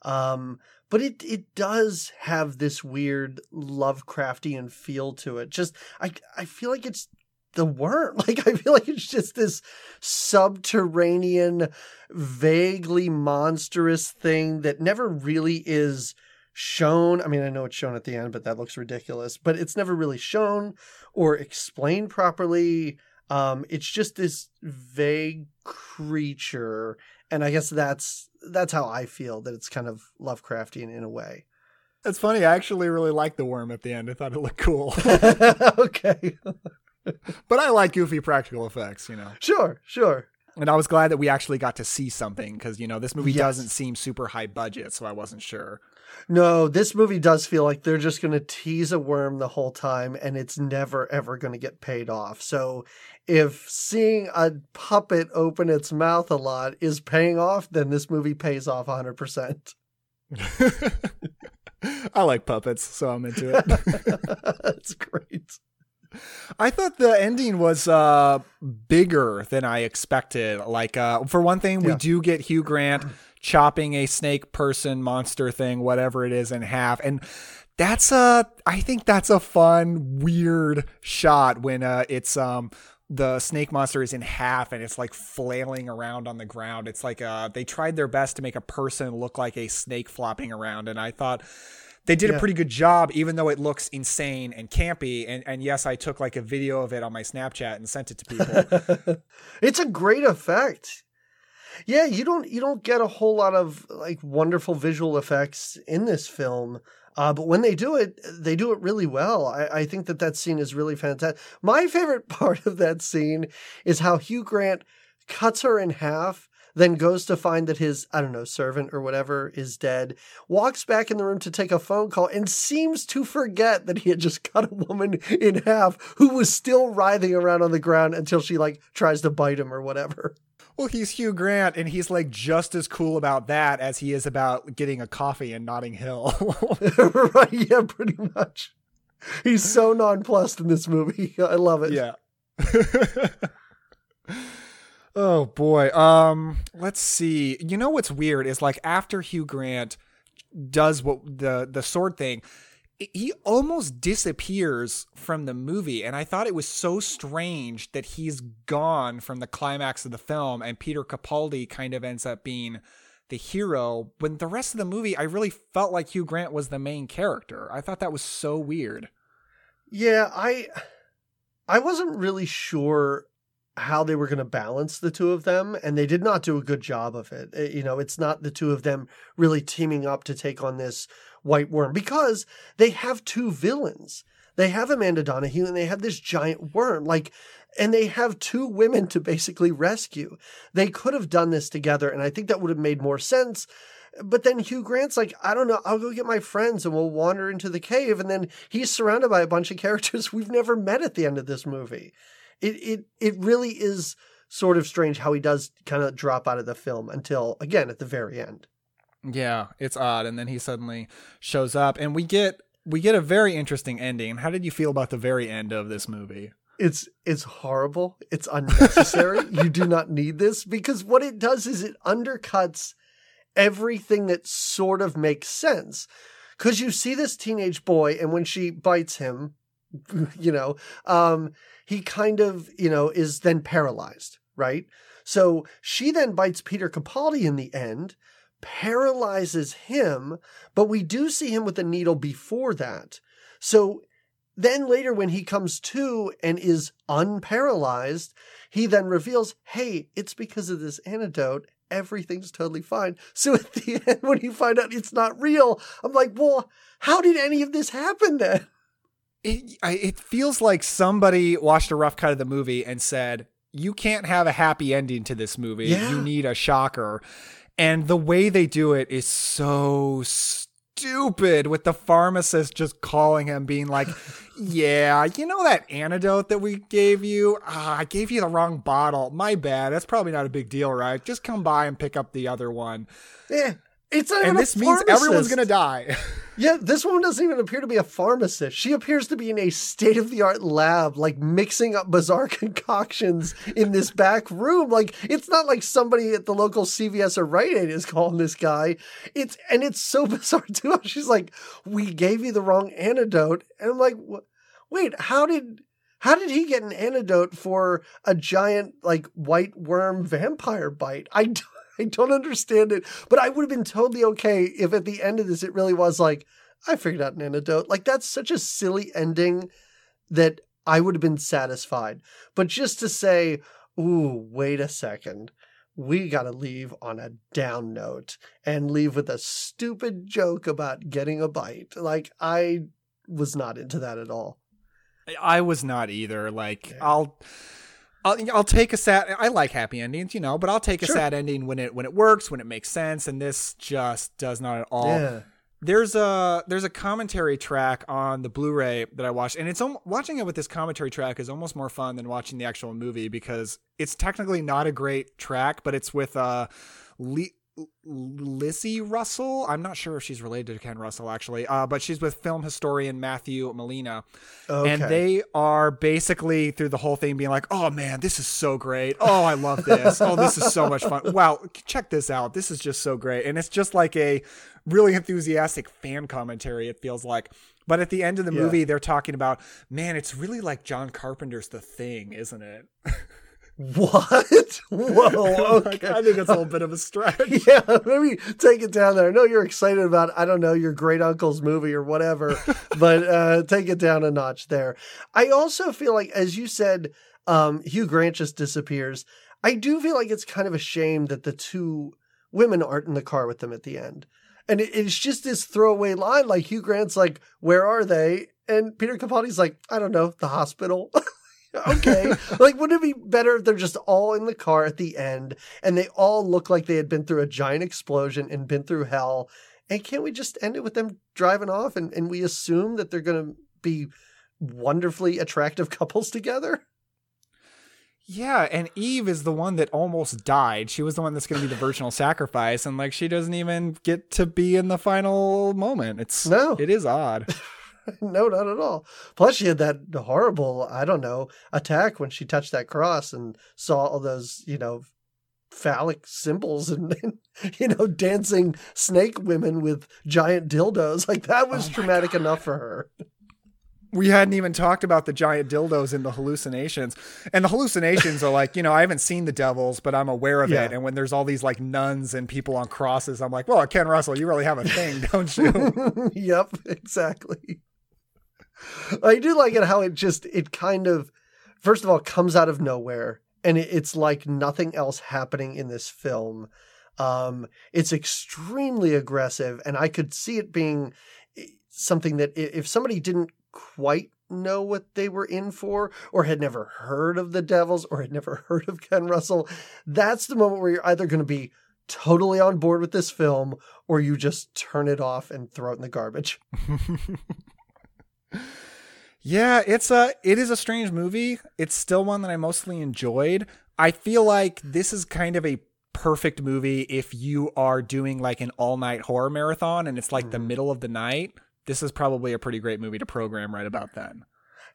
Um but it it does have this weird Lovecraftian feel to it. Just I I feel like it's the worm. <laughs> Like I feel like it's just this subterranean, vaguely monstrous thing that never really is shown. I mean, I know it's shown at the end, but that looks ridiculous. But it's never really shown or explained properly. Um, it's just this vague creature, and I guess that's that's how I feel that it's kind of Lovecraftian in a way. It's funny. I actually really liked the worm at the end. I thought it looked cool. <laughs> <laughs> okay, <laughs> but I like goofy practical effects. You know. sure, sure. And I was glad that we actually got to see something because you know this movie Yes. doesn't seem super high budget, so I wasn't sure. No, this movie does feel like they're just going to tease a worm the whole time and it's never ever going to get paid off. So if seeing a puppet open its mouth a lot is paying off, then this movie pays off 100%. <laughs> <laughs> I like puppets, so I'm into it. <laughs> That's great. I thought the ending was uh bigger than I expected. Like uh for one thing, we Yeah. do get Hugh Grant chopping a snake person monster thing, whatever it is, in half. And that's a I think that's a fun, weird shot when uh it's um the snake monster is in half and it's like flailing around on the ground. It's like uh they tried their best to make a person look like a snake flopping around, and I thought they did a pretty good job, even though it looks insane and campy. And and yes, I took like a video of it on my Snapchat and sent it to people. <laughs> it's a great effect. Yeah, you don't you don't get a whole lot of like wonderful visual effects in this film. Uh, but when they do it, they do it really well. I, I think that that scene is really fantastic. My favorite <laughs> part of that scene is how Hugh Grant cuts her in half, then goes to find that his, I don't know, servant or whatever is dead, walks back in the room to take a phone call, and seems to forget that he had just <laughs> cut a woman in half who was still writhing around on the ground until she like tries to bite him or whatever. <laughs> well, he's Hugh Grant, and he's like just as cool about that as he is about getting a coffee in Notting Hill. <laughs> right? Yeah, pretty much. He's so nonplussed in this movie. I love it. yeah. Oh boy. Um, let's see. You know what's weird is like after Hugh Grant does what the the sword thing, he almost disappears from the movie and I thought it was so strange that he's gone from the climax of the film and Peter Capaldi kind of ends up being the hero when the rest of the movie I really felt like Hugh Grant was the main character. I thought that was so weird. Yeah, I I wasn't really sure how they were going to balance the two of them and they did not do a good job of it. Uh, You know, it's not the two of them really teaming up to take on this white worm because they have two villains. They have Amanda Donohoe and they have this giant worm like and they have two women to basically rescue. They could have done this together and I think that would have made more sense. But then Hugh Grant's like, I don't know, I'll go get my friends and we'll wander into the cave. And then he's surrounded by a bunch of characters we've never met at the end of this movie. It it it really is sort of strange how he does kind of drop out of the film until again at the very end. Yeah, it's odd. And then he suddenly shows up, and we get we get a very interesting ending. How did you feel about the very end of this movie? It's it's horrible. It's unnecessary. <laughs> you do not need this because what it does is it undercuts everything that sort of makes sense. Cuz you see this teenage boy and when she bites him, <laughs> you know, um he kind of, you know, is then paralyzed, right? So she then bites Peter Capaldi in the end, paralyzes him, but we do see him with a needle before that. So then later, when he comes to and is unparalyzed, he then reveals, hey, it's because of this antidote. Everything's totally fine. <laughs> So at the end, when you find out it's not real, I'm like, well, how did any of this happen then? It, it feels like somebody watched a rough cut of the movie and said, you can't have a happy ending to this movie. Yeah. You need a shocker. And the way they do it is so stupid with the pharmacist just calling him, being like, <laughs> Yeah, you know that antidote that we gave you? Ah, I gave you the wrong bottle. My bad. That's probably not a big deal, right? Just come by and pick up the other one. Yeah. It's not and this means everyone's going to die. <laughs> Yeah, this woman doesn't even appear to be a pharmacist. She appears to be in a state of the art lab, like mixing up bizarre <laughs> concoctions in this back room. Like, it's not like somebody at the local CVS or Rite Aid is calling this guy. It's, and it's so <laughs> bizarre too. She's like, we gave you the wrong antidote. And I'm like, "Wha- wait, how did, how did he get an antidote for a giant, like, white worm vampire bite? I don't, I don't understand it, but I would have been totally okay if at the end of this it really was like, I figured out an antidote. Like, that's such a silly ending that I would have been satisfied. But just to say, ooh, wait a second. We got to leave on a down note and leave with a stupid joke about getting a bite. Like, I was not into that at all. I was not either. Like I'll, I'll I'll take a sad. I like happy endings, you know, but I'll take a Sure. sad ending when it when it works, when it makes sense, and this just does not at all. Yeah. There's a there's a commentary track on the Blu-ray that I watched, and it's watching it with this commentary track is almost more fun than watching the actual movie because it's technically not a great track, but it's with uh, Lee, Lisi Russell. I'm not sure if she's related to Ken Russell actually, uh, but she's with film historian Matthew Melia, and they are basically through the whole thing being like, "Oh man, this is so great! Oh, I love this! Oh, this is so much fun! Wow, check this out! This is just so great!" And it's just like a really enthusiastic fan commentary. It feels like. But at the end of the Yeah. movie, they're talking about, man, it's really like John Carpenter's The Thing, isn't it? <laughs> <laughs> What? Whoa. <laughs> Okay. I think it's a little bit of a <laughs> stretch. yeah, maybe take it down there. I know you're excited about, I don't know, your great uncle's movie or whatever, but uh, take it down a notch there. I also feel like, as you said, um, Hugh Grant just disappears. I do feel like it's kind of a shame that the two women aren't in the car with them at the end. And it, it's just this throwaway line like Hugh Grant's like, Where are they? And Peter Capaldi's like, I don't know, the hospital. Okay. <laughs> like, wouldn't it be better if they're just all in the car at the end and they all look like they had been through a giant explosion and been through hell? And can't we just end it with them driving off and, and we assume that they're going to be wonderfully attractive <laughs> couples together? Yeah, and Eve is the one that almost died. She was the one that's going to be the virginal <sighs> sacrifice, and like she doesn't even get to be in the final moment. It's No. it is odd. <laughs> <laughs> no, not at all. Plus, she had that horrible, I don't know, attack when she touched that cross and saw all those, you know, phallic symbols and, <laughs> and, you know, dancing snake women with giant dildos. <laughs> Like, that was oh traumatic enough for her. we hadn't even talked about the giant dildos in the hallucinations. And the hallucinations are like, you know, I haven't seen the devils, but I'm aware of Yeah. it. And when there's all these like nuns and people on crosses, I'm like, well, Ken Russell, you really have a thing, don't you? yep, exactly. <laughs> I do like it how it just it kind of first of all comes out of nowhere and it, it's like nothing else happening in this film. Um, it's extremely aggressive, and I could see it being eh, something that if somebody didn't quite know what they were in for, or had never heard of the Devils, or had never <laughs> heard of Ken Russell, that's the moment where you're either going to be totally on board with this film, or you just turn it off and throw it in the garbage. <laughs> Yeah, it's a it is a strange movie. It's still one that I mostly enjoyed. I feel like this is kind of a perfect movie if you are doing like an all night horror marathon and it's like the mm-hmm. middle of the night. This is probably a pretty great movie to program right about then.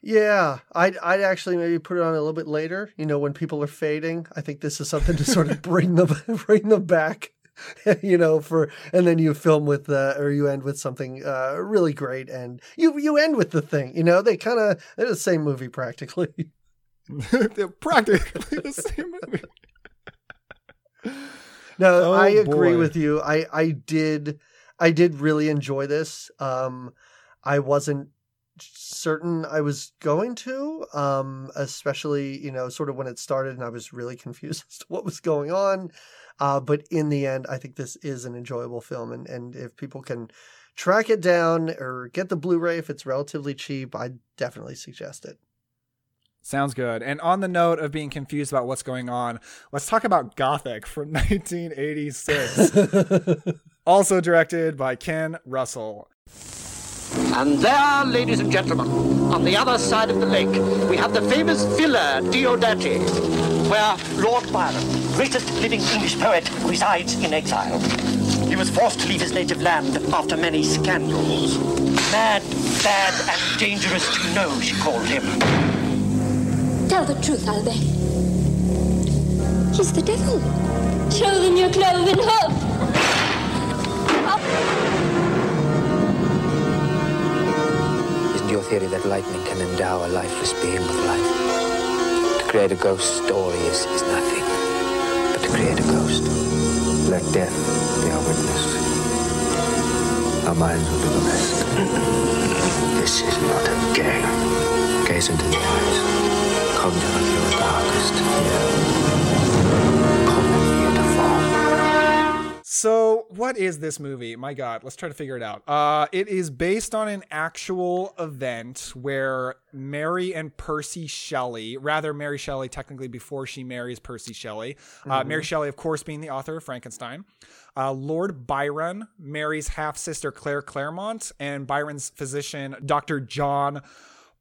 Yeah, I'd I'd actually maybe put it on a little bit later. You know, when people are fading, I think this is something to sort of <laughs> bring them <laughs> bring them back. <laughs> you know, for and then you film with uh, or you end with something uh, really great, and you you end with the thing. You know, they kind of they're the same movie practically. <laughs> they're practically the same movie. <laughs> No, Oh, I agree boy. with you. I I did I did really enjoy this. Um, I wasn't certain I was going to, um, especially you know, sort of when it started, and I was really <laughs> confused as to what was going on. Uh, but in the end, I think this is an enjoyable film, and and if people can track it down or get the Blu-ray if it's relatively cheap, I definitely suggest it. Sounds good. And on the note of being confused about what's going on, let's talk about Gothic from <laughs> 1986. <laughs> also directed by Ken Russell. And there, ladies and gentlemen, on the other side of the lake, we have the famous Villa Diodati, where Lord Byron, greatest living English poet, resides in exile. He was forced to leave his native land after many scandals. Mad, bad, and dangerous to know, she called him. Tell the truth, Albert. He's the devil. Show them your cloven hoof. Your theory that lightning can endow a lifeless being with life? To create a ghost story is, is nothing. But to create a ghost, let death be our witness. Our minds will do the rest. this is not a game. Gaze into the eyes. Conjure up your darkest fear. So, what is this movie? My God, let's try to figure it out. Uh, it is based on an actual event where Mary and Percy Shelley, rather Mary Shelley, technically before she marries Percy Shelley, uh, Mhm. Mary Shelley, of course, being the author of Frankenstein. Uh, Lord Byron Mary's half sister Claire Clairmont, and Byron's physician, Dr. John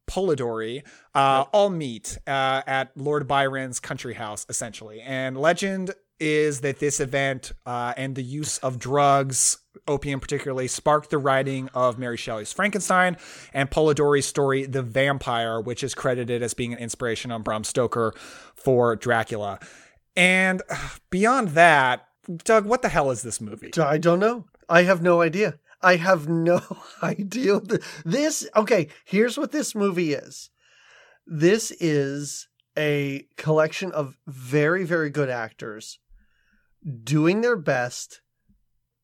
Polidori, uh, all meet uh, at Lord Byron's country house, essentially. And legend is that this event uh, and the use of drugs, opium particularly, sparked the writing of Mary Shelley's Frankenstein and Polidori's story, The Vampire, which is credited as being an inspiration on Bram Stoker for Dracula. And <sighs> beyond that, Doug, what the hell is this movie? I don't know. I have no idea. I have no <laughs> idea. This, okay, here's what this movie is this is a collection of very, very good actors doing their best,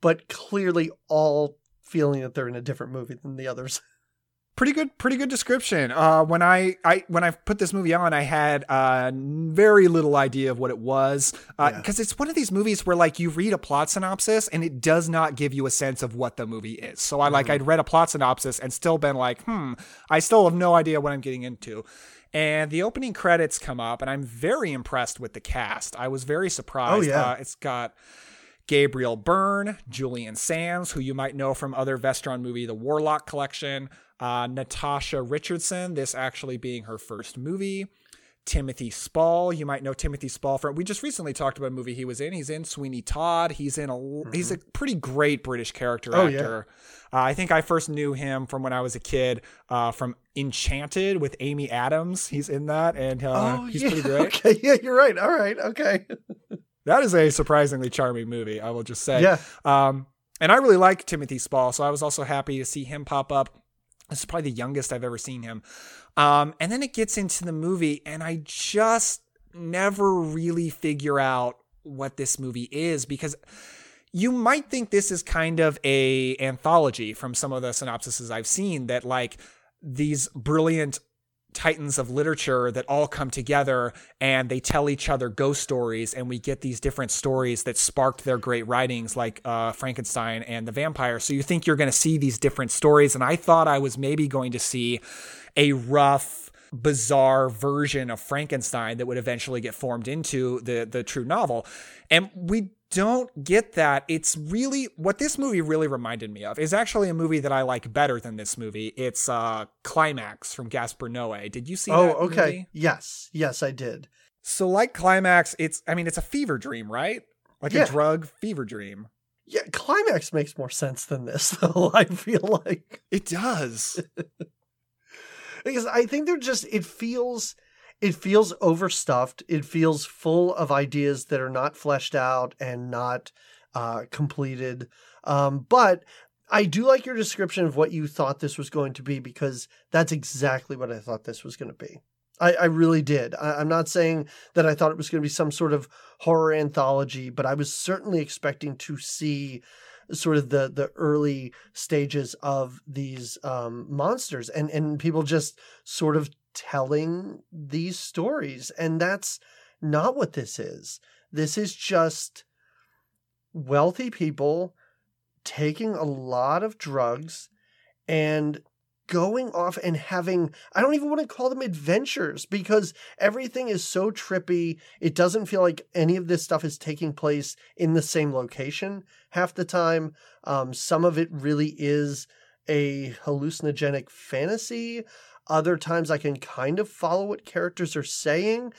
but clearly all feeling that they're in a different movie than the others. <laughs> pretty good pretty good description. Uh when i i when i put this movie on i had uh very little idea of what it was uh because it's one of these movies where like you read a plot synopsis and it does not give you a sense of what the movie is. So i like i'd read a plot synopsis and still been like hmm i still have no idea what i'm getting into and the opening credits come up and i'm very impressed with the cast i was very surprised Oh, yeah. uh, it's got Gabriel Byrne, Julian Sands, who you might know from other Vestron movie, The Warlock Collection, uh, Natasha Richardson, this actually being her first movie. Timothy Spall, you might know Timothy Spall from. We just recently talked about a movie he was in. He's in Sweeney Todd. He's in a. He's a pretty great British character Oh, yeah. actor. Uh, I think I first knew him from when I was a kid uh, from Enchanted with Amy Adams. He's in that, and uh, oh, he's yeah. pretty <laughs> great. Okay, yeah, you're right. All right, okay. <laughs> That is a surprisingly charming movie, I will just say. Yeah. Um, and I really like Timothy Spall, so I was also happy to see him pop up. This is probably the youngest I've ever seen him. Um, and then it gets into the movie, and I just never really figure out what this movie is because you might think this is kind of a anthology from some of the synopsises I've seen that like these brilliant titans of literature that all come together and they tell each other ghost stories and we get these different stories that sparked their great writings like uh, frankenstein and the vampire. So you think you're going to see these different stories and i thought i was maybe going to see a rough bizarre version of frankenstein that would eventually get formed into the the true novel and we don't get that. It's really what this movie really reminded me of is actually a movie that I like better than this movie. It's uh Climax from Gaspar Noé. Did you see oh, that okay. movie? Yes, yes, I did. So like Climax, it's I mean it's a fever dream, right? like Yeah. a drug fever dream. Yeah, climax makes more sense than this, <laughs> though. I feel like It does. <laughs> because I think they're just it feels it feels overstuffed. It feels full of ideas that are not fleshed out and not uh, completed. Um, but I do like your description of what you thought this was going to be because that's exactly what I thought this was going to be. I, I really did. I, I'm not saying that I thought it was going to be some sort of horror anthology, but I was certainly expecting to see sort of the the early stages of these um, monsters and and people just sort of telling these stories, and that's not what this is. This is just wealthy people taking a lot of drugs and going off and having I don't even want to call them adventures because everything is so trippy. It doesn't feel like any of this stuff is taking place in the same location half the time. Um, some of it really is a hallucinogenic fantasy. Other times I can kind of follow what characters are saying.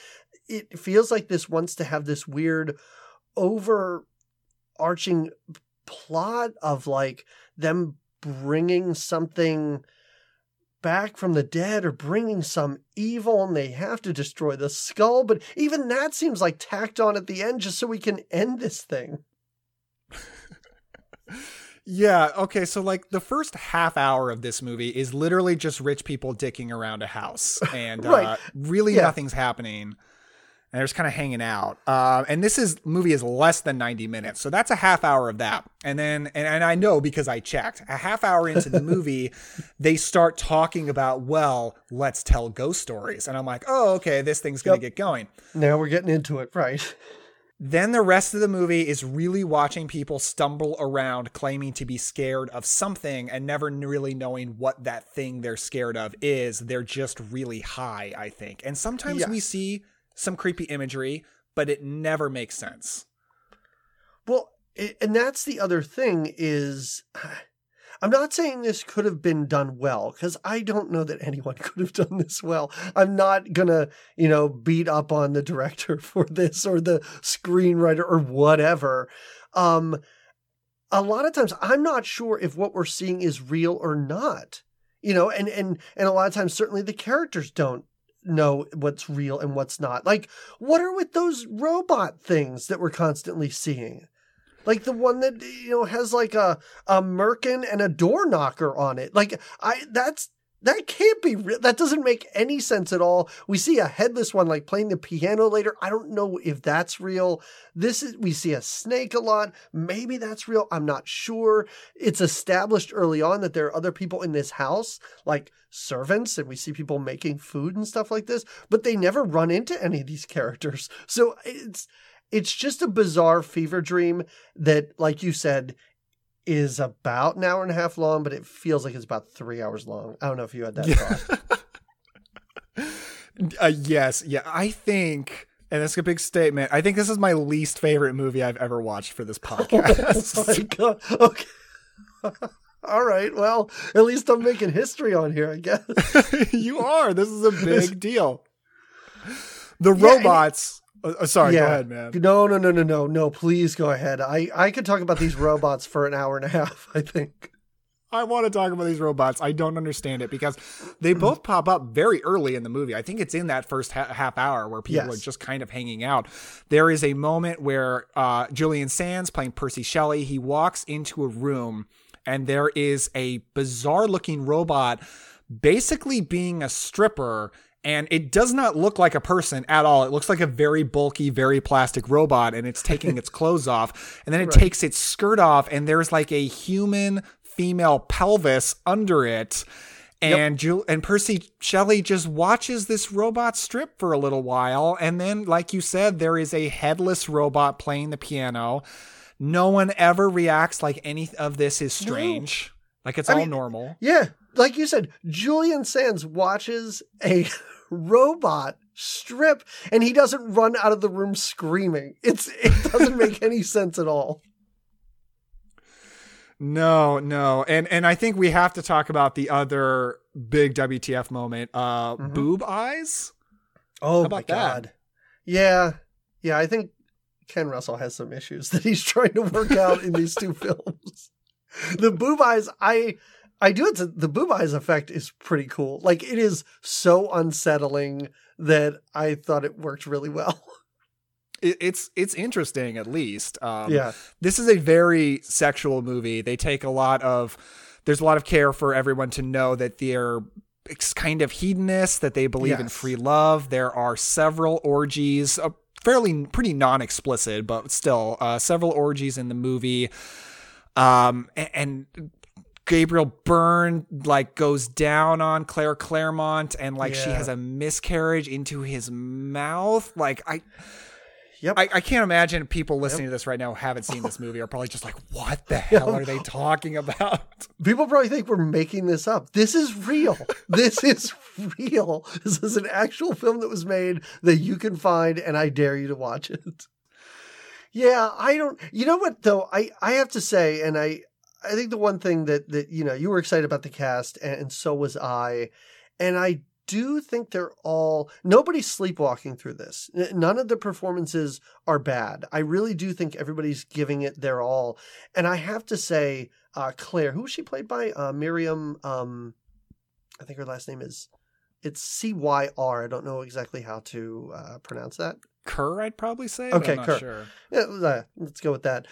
It feels like this wants to have this weird overarching plot of like them bringing something back from the dead or bringing some evil and they have to destroy the skull but even that seems like tacked on at the end just so we can end this thing Yeah, okay, so like the first half hour of this movie is literally just rich people dicking around a house and <laughs> uh, really Yeah. nothing's happening. And they're just kind of hanging out. Uh, and this is movie is less than 90 minutes. So that's a half hour of that. And then and, and I know because I checked. A half hour into the movie, <laughs> they start talking about, well, let's tell ghost stories. And I'm like, oh, okay, this thing's gonna Yep. get going. now we're getting into it right <laughs> Then the rest of the movie is really watching people stumble around claiming to be scared of something and never really knowing what that thing they're scared of is. They're just really high, I think. And sometimes we see some creepy imagery, but it never makes sense. Well, and that's the other thing is <sighs> I'm not saying this could have been done well because I don't know that <laughs> anyone could have done this well. I'm not gonna, you know, beat up on the director <laughs> for this or the screenwriter or whatever. Um a lot of times I'm not sure if what we're seeing is real or not. You know, and and and a lot of times certainly the characters don't know what's real and what's not. Like what are with those robot things that we're constantly seeing? Like the one that you know has like a a merkin and a door knocker on it. Like I that's that can't be real. That doesn't make any sense at all. We see a headless one like playing the piano later. I don't know if that's real. This is we see a snake a lot. Maybe that's real. I'm not sure. It's established early on that there are other people in this house, like servants, and we see people making food and stuff like this, but they never run into any of these characters. So it's it's just a bizarre fever dream that, like you said, is about an hour and a half long, but it feels like it's about three hours long. I don't know if you had that thought. <laughs> Uh, yes, yeah, I think, and that's a big statement. I think this is my least favorite movie I've ever watched for this podcast. <laughs> oh my god. <laughs> Okay. All right. Well, at least I'm making history on here, I guess. you are. This is a big deal. The robots. Uh, uh, sorry, go ahead, man. No, no, no, no, no, no. Please go ahead. I I could talk about these robots for an hour and a half. <laughs> I think. I want to talk about these robots. I don't understand it because they both pop up very early in the movie. I think it's in that first ha- half hour where people Yes. are just kind of hanging out. There is a moment where uh, Julian Sands playing Percy Shelley, he walks into a room and there is a bizarre looking robot basically being a stripper and it does not look like a person at all. It looks like a very bulky, very plastic robot, and it's taking its <laughs> clothes off. And then it Right. takes its skirt off, and there's like a human female pelvis under it. And Jul- and Percy Shelley just watches this robot strip for a little while, and then, like you said, there is a headless robot playing the piano. No one ever reacts like any of this is strange. Like it's I all mean, normal. Yeah, like you said, Julian Sands watches a <laughs> robot strip, and he doesn't run out of the room screaming. It's it doesn't make any sense at all. No, no. And and I think we have to talk about the other big WTF moment, uh boob eyes. Oh How about my that? god. Yeah. Yeah, I think Ken Russell has some issues that he's trying to work out in these two <laughs> films. The boob eyes, I I do it. To, the boob eyes effect is pretty cool. Like it is so unsettling that I thought it worked really well. <laughs> It, it's it's interesting at least. Um, Yeah. This is a very sexual movie. They take a lot of. There's a lot of care for everyone to know that they're kind of hedonists, that they believe in free love. There are several orgies, uh, fairly pretty non-explicit, but still uh, several orgies in the movie. Um, a- and, Gabriel Byrne like goes down on Claire Clairmont and like she has a miscarriage into his mouth. Like I Yep. I, I can't imagine people listening to this right now haven't seen this movie are probably just like, what the <laughs> hell are they talking about? People probably think we're making this up. This is real. <laughs> this is real. This is an actual film that was made that you can find, and I dare you to watch it. Yeah, I don't. You know what though? I I have to say, and I I think the one thing that that you know you were excited about the cast, and, and so was I, and I do think they're all nobody's sleepwalking through this. None of the performances are bad. I really do think everybody's giving it their all, and I have to say, uh, Claire, who was she played by? Uh, Myriam. Um, I think her last name is. It's C Y R. I don't know exactly how to uh, pronounce that. Kerr, I'd probably say. but Okay, I'm not Kerr. sure. Yeah, uh, let's go with that.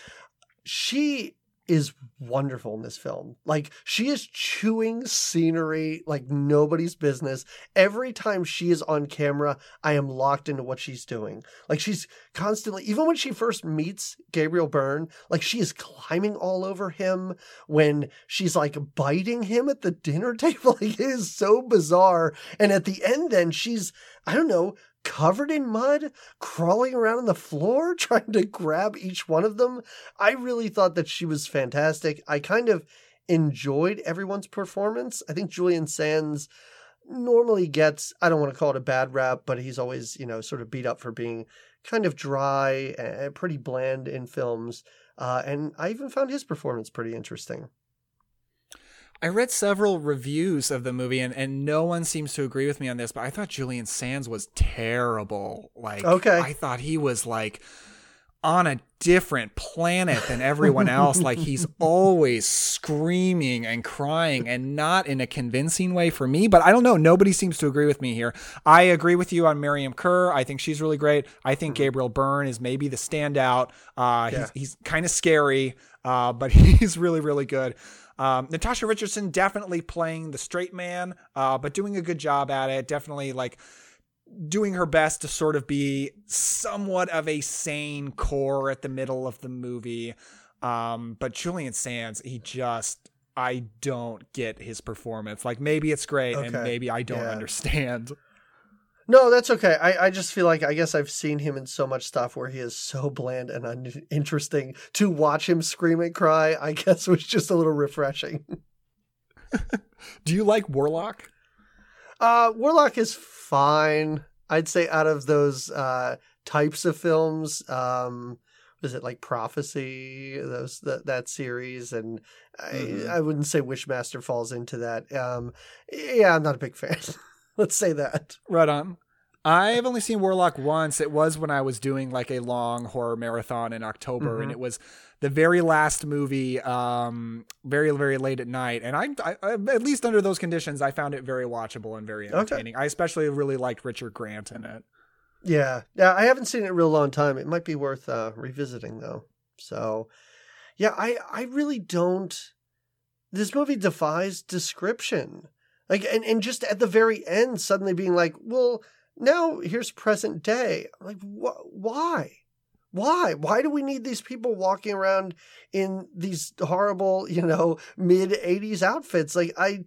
She is wonderful in this film. Like she is chewing scenery like nobody's business. Every time she is on camera, I am locked into what she's doing. Like she's constantly even when she first meets Gabriel Byrne, like she is climbing all over him when she's like biting him at the dinner <laughs> table. Like it is so bizarre. And at the end then she's I don't know, covered in mud, crawling around on the floor, <laughs> trying to grab each one of them. I really thought that she was fantastic. I kind of enjoyed everyone's performance. I think Julian Sands normally gets, I don't want to call it a bad rap, but he's always, you know, sort of beat up for being kind of dry and pretty bland in films. Uh, and I even found his performance pretty interesting. I read several reviews of the movie, and, and no one seems to agree with me on this, but I thought Julian Sands was terrible. Like, Okay. I thought he was like on a different planet than everyone else. like, <laughs> he's always screaming and crying, and not in a convincing way for me. But I don't know. Nobody seems to agree with me here. I agree with you on Myriam Kerr. I think she's really great. I think Gabriel Byrne is maybe the standout. Uh, Yeah. He's, he's kind of scary, uh, but <laughs> he's really, really good. Um, Natasha Richardson definitely playing the straight man, uh, but doing a good job at it. Definitely like doing her best to sort of be somewhat of a sane core at the middle of the movie. Um, but Julian Sands, he just, I don't get his performance. Like maybe it's great and maybe I don't Yeah. understand. No, that's okay. I, I just feel like I guess I've seen him in so much stuff where he is so bland and uninteresting. To watch him scream and cry, I <laughs> guess was just a little refreshing. <laughs> Do you like Warlock? Uh, Warlock is fine. I'd say out of those uh, types of films, um, was it like Prophecy, those that that series, and I, Mhm. I wouldn't say Wishmaster falls into that. Um, yeah, I'm not a big fan. <laughs> <laughs> Let's say that. Right on. I've only seen Warlock once. It was when I was doing like a long horror marathon in October, and Mhm. it was the very last movie, um, very very late at night. And I, I, I, at least under those conditions, I found it very watchable and very Okay. entertaining. I especially really liked Richard Grant in it. Yeah, yeah. I haven't seen it in a real long time. It might be worth uh, revisiting though. So, yeah, I I really don't. This movie defies description. Like, and and just at the very end, suddenly being like, well, now here's present day. I'm like, wh- why? Why? Why do we need these people walking around in these horrible, you know, mid 80s outfits? Like, I.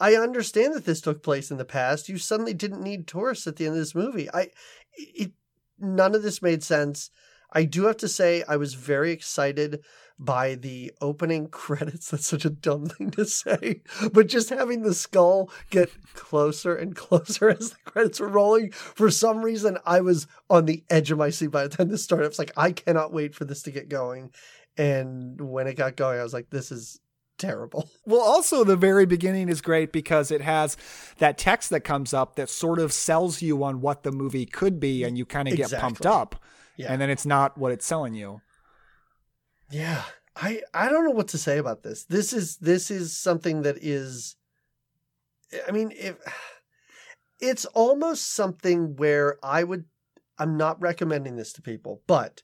I understand that this took place in the past. You suddenly didn't need tourists at the end of this movie. I, it, none of this made sense. I do have to say, I was very excited by the opening <laughs> credits. That's such a dumb thing to say, but just having the skull get closer and closer <laughs> as the credits were rolling. For some reason, I was on the edge of my seat by the time this started. I was like, I cannot wait for this to get going. And when it got going, I was like, this is terrible. <laughs> Well, also the very beginning is great because it has that text that comes up that sort of sells you on what the movie could be, and you kind of get pumped up. Yeah. and then it's not what it's selling you. Yeah. I I don't know what to say about this. This is this is something that is I mean, if <sighs> it's almost something where I would I'm not recommending this to people, but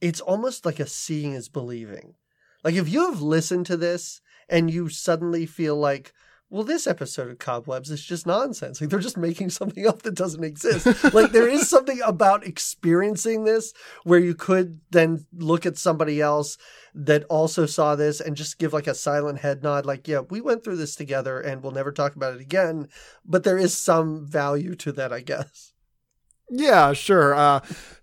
it's almost like a seeing is believing. Like if you have listened to this and you suddenly feel like, well, this episode of Cobwebs is just nonsense. Like they're just making something <laughs> up that doesn't exist. like there is <laughs> something about experiencing this where you could then look at somebody else that also saw this and just give like a silent head nod, like, yeah, we went through this together and we'll never talk about it again. But there is some value to that, I guess. Yeah, sure. Uh,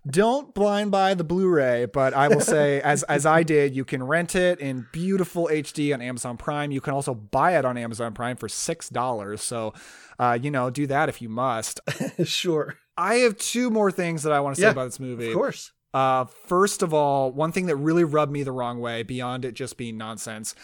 don't blind buy the Blu-ray, but I will say, <laughs> as as I did, you can rent it in beautiful HD on Amazon Prime. You can also buy it on Amazon Prime for six dollars. So, uh, you know, do that if you must. <laughs> sure. I have two more things that I want to say Yeah, about this movie. Of course. Uh, first of all, one thing that really rubbed me the wrong way, beyond it just being nonsense,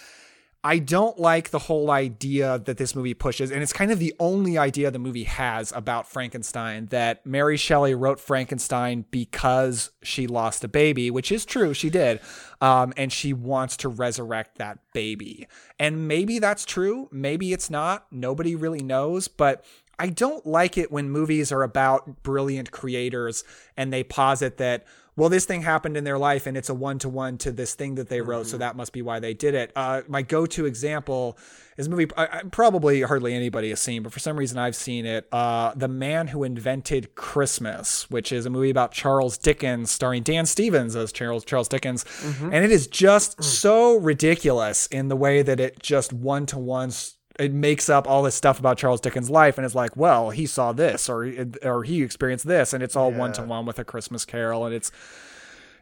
I don't like the whole idea that this movie pushes, and it's kind of the only idea the movie has about Frankenstein that Mary Shelley wrote Frankenstein because she lost a baby, which is true, she did, um, and she wants to resurrect that baby. And maybe that's true, maybe it's not, nobody really knows, but I don't like it when movies are about brilliant creators and they posit that, well, this thing happened in their life and it's a one to one to this thing that they wrote, so that must be why they did it. Uh, my go to example is a movie I, I- probably hardly anybody has seen, but for some reason I've seen it. Uh, the Man Who Invented Christmas, which is a movie about Charles Dickens, starring Dan Stevens as Charles Charles Dickens, and it is just so ridiculous in the way that it just one to one it makes up all this stuff about Charles Dickens' life, and it's like, well, he saw this, or or he experienced this, and it's all one to one with a Christmas Carol, and it's.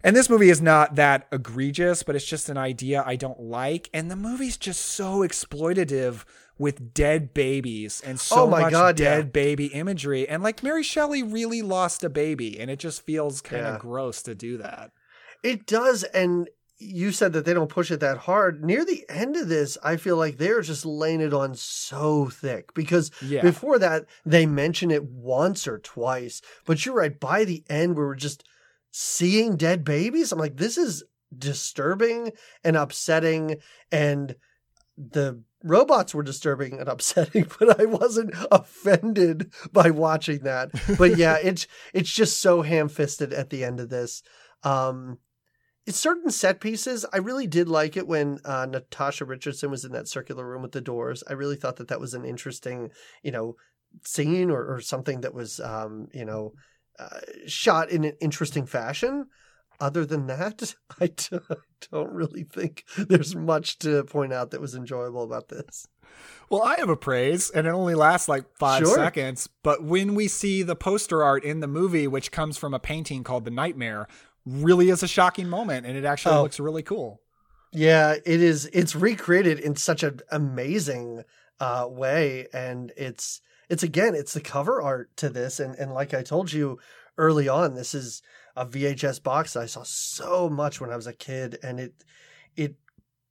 And this movie is not that egregious, but it's just an idea I don't like. And the movie's just so exploitative with dead babies and so Oh my much God, yeah. dead baby imagery. And like Mary Shelley really lost a baby, and it just feels kind of Yeah. gross to do that. It does, and you said that they don't push it that hard. Near the end of this, I feel like they're just laying it on so thick because Yeah. before that they mention it once or twice. But you're right. By the end, we were just seeing dead babies. I'm like, this is disturbing and upsetting, and the robots were disturbing and <laughs> upsetting, but I wasn't offended by watching that. But yeah, <laughs> it's it's just so ham-fisted at the end of this. Um certain set pieces. I really did like it when uh, Natasha Richardson was in that circular room with the doors. I really thought that that was an interesting, you know, scene or, or something that was, um, you know, uh, shot in an interesting fashion. Other than that, <laughs> I d- <laughs> don't really think there's much to point out that was enjoyable about this. Well, I have a praise, and it only lasts like five Sure. seconds. But when we see the poster art in the movie, which comes from a painting called The Nightmare, really is a shocking moment, and it actually Oh. looks really cool. Yeah, it is. It's recreated in such an amazing uh, way, and it's it's again, it's the cover art to this, and and like I told you early on, this is a VHS box I saw so much when I was a kid, and it it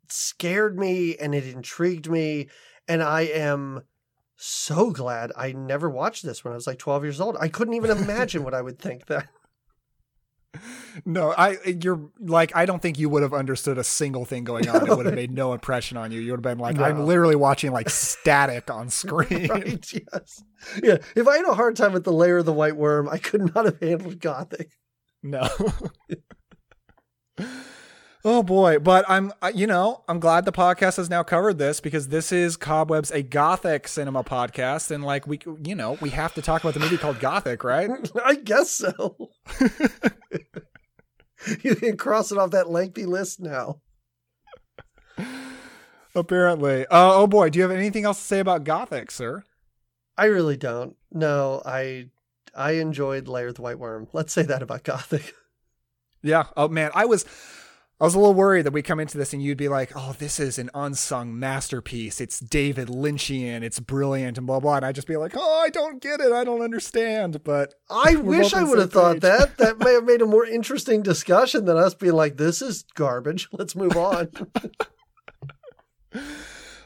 scared me and it intrigued me, and I am so glad I never watched this when I was like 12 years old. I couldn't even <laughs> imagine what I would think that. No, I you're like I don't think you would have understood a single thing going on. It would have <laughs> made no impression on you. You would have been like, No. I'm literally watching like static on <laughs> screen. right, yes. Yeah, if I had a hard time with the Lair of the white worm, I could not have handled Gothic. No. <laughs> oh boy, but I'm uh, you know, I'm glad the podcast has now covered this because this is Cobwebs a gothic cinema podcast and like we you know, we have to talk about the movie called Gothic, right? <laughs> I guess so. <laughs> you can cross it off that lengthy list now. Apparently. Uh, oh boy, do you have anything else to say about Gothic, sir? I really don't. No, I I enjoyed Lair the White Worm. Let's say that about Gothic. Yeah. Oh man, I was I was a little worried that we come into this and you'd be like, "Oh, this is an unsung masterpiece. It's David Lynchian. It's brilliant and blah blah." And I'd just be like, "Oh, I don't get it. I don't understand." But I wish I would have thought that. That may have made a more <laughs> interesting discussion than us being like, "This is garbage. <laughs> Let's move on." <laughs>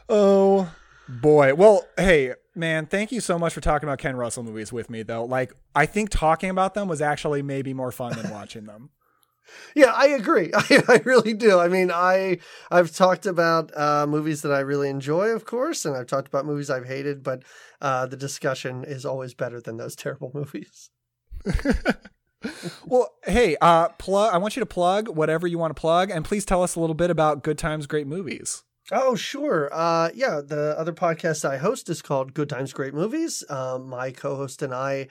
Oh, Boy, well, hey, man, thank you so much for talking about Ken Russell movies with me, though. Like, I think talking about them was actually maybe more fun than watching them. Yeah, I agree. <laughs> I, I really do. I mean, I I've talked about uh, movies that I really enjoy, of course, and I've talked about movies I've hated, but uh, the discussion is always better than those <laughs> terrible movies. <laughs> well, hey, uh, plug. I want you to plug whatever you want to plug, and please tell us a little bit about Good Times, Great Movies. Oh, sure. Uh, yeah, the other podcast I host is called Good Times, Great Movies. Um, my co-host and I,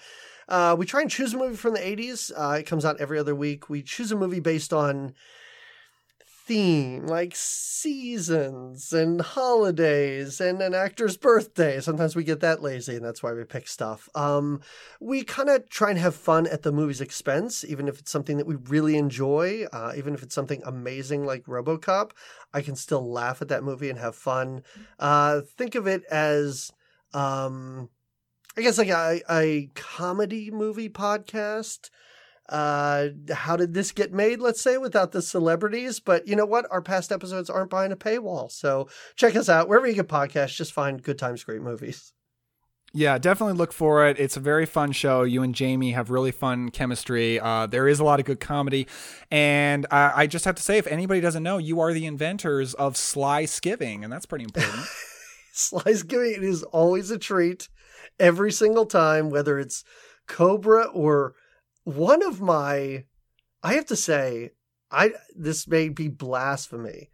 uh, we try and choose a movie from the '80s. Uh, it comes out every other week. We choose a movie based on theme, like seasons and holidays and an actor's birthday. Sometimes we get that lazy, and that's why we pick stuff. Um, we kind of try and have fun at the movie's expense, even if it's something that we really enjoy, uh, even if it's something amazing like RoboCop. I can still laugh at that movie and have fun. Uh, think of it as. Um, I guess like a, a comedy movie podcast uh how did this get made let's say without the celebrities but you know what our past episodes aren't behind a paywall so check us out wherever you get podcasts just find good times great movies yeah, definitely look for it. It's a very fun show. You and Jamie have really fun chemistry. Uh, there is a lot of good comedy. And uh, I just have to say, if anybody doesn't know, you are the inventors of Sly Skiving, and that's pretty important. <laughs> Sly Skiving, is always a treat every single time, whether it's Cobra or one of my I have to say, I this may be blasphemy.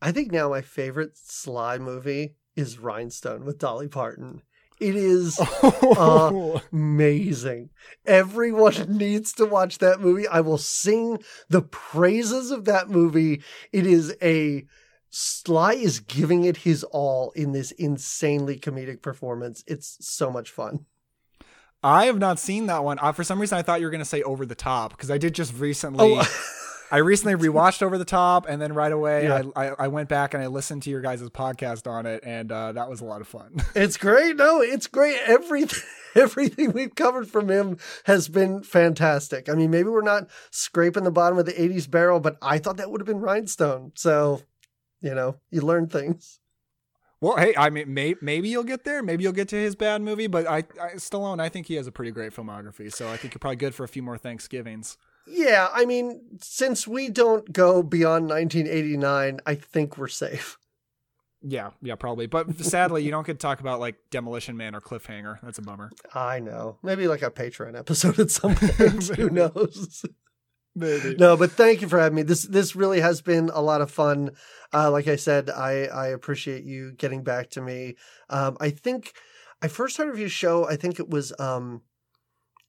I think now my favorite Sly movie is Rhinestone with Dolly Parton. It is oh. <laughs> amazing. Everyone <laughs> needs to watch that movie. I will sing the praises of that movie. It is a Sly is giving it his all in this insanely comedic performance. It's so much fun. I have not seen that one. Uh, for some reason, I thought you were going to say Over the Top because I did just recently. Oh. <laughs> I recently rewatched Over the Top, and then right away yeah. I, I, I went back and I listened to your guys' podcast on it, and uh, that was a lot of fun. <laughs> it's great. No, it's great. Everything everything we've covered from him has been fantastic. I mean, maybe we're not scraping the bottom of the '80s barrel, but I thought that would have been Rhinestone. So, you know, you learn things. Well, hey, I mean, may, maybe you'll get there. Maybe you'll get to his bad movie, but I, I Stallone, I think he has a pretty great filmography. So I think you're probably good for a few more Thanksgivings. Yeah, I mean, since we don't go beyond 1989, I think we're safe. Yeah, yeah, probably. But sadly, you don't get to talk about like Demolition Man or Cliffhanger. That's a bummer. I know. Maybe like a Patreon episode at some point. <laughs> Who knows? Maybe. No, but thank you for having me. This this really has been a lot of fun. Uh, like I said, I I appreciate you getting back to me. Um, I think I first heard of your show. I think it was um,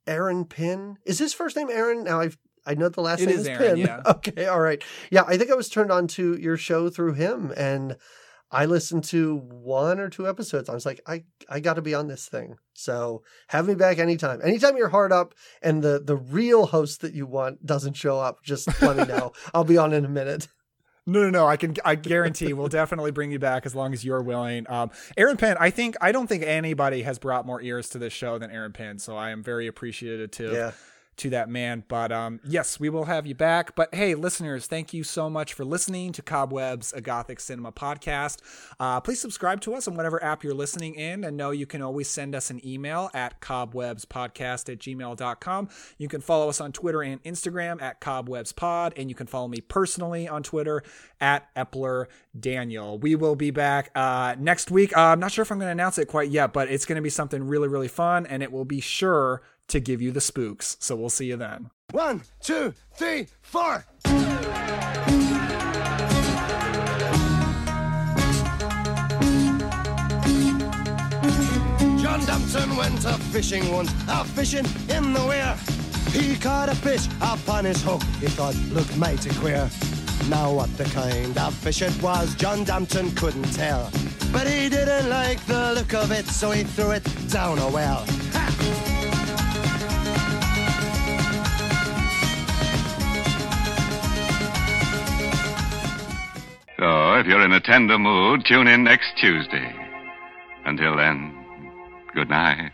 Aaron Pin. Is his first name Aaron? Now I've I know the last it name is, is Aaron, Pin. Yeah. <laughs> Okay, all right. Yeah, I think I was turned on to your show through him, and I listened to one or two episodes. I was like, I I got to be on this thing. So have me back anytime. Anytime you're hard up and the the real host that you want doesn't show up, just let me know. <laughs> I'll be on in a minute. No, no, no. I can. I <laughs> guarantee we'll definitely bring you back as long as you're willing. Um, Aaron Penn. I think. I don't think anybody has brought more ears to this show than Aaron Penn. So I am very appreciative too. Yeah. To that man. But um, yes, we will have you back. But hey, listeners, thank you so much for listening to Cobwebs, a Gothic Cinema podcast. Uh, please subscribe to us on whatever app you're listening in, and know you can always send us an email at cobwebspodcast at gmail.com. You can follow us on Twitter and Instagram at cobwebspod, and you can follow me personally on Twitter at Epler Daniel. We will be back uh, next week. Uh, I'm not sure if I'm going to announce it quite yet, but it's going to be something really, really fun, and it will be sure to give you the spooks. So we'll see you then. One, two, three, four. John D'Ampton went a fishing once, a fishing in the weir. He caught a fish upon his hook, he thought looked mighty queer. Now what the kind of fish it was, John D'Ampton couldn't tell. But he didn't like the look of it, so he threw it down a well. So, if you're in a tender mood, tune in next Tuesday. Until then, good night.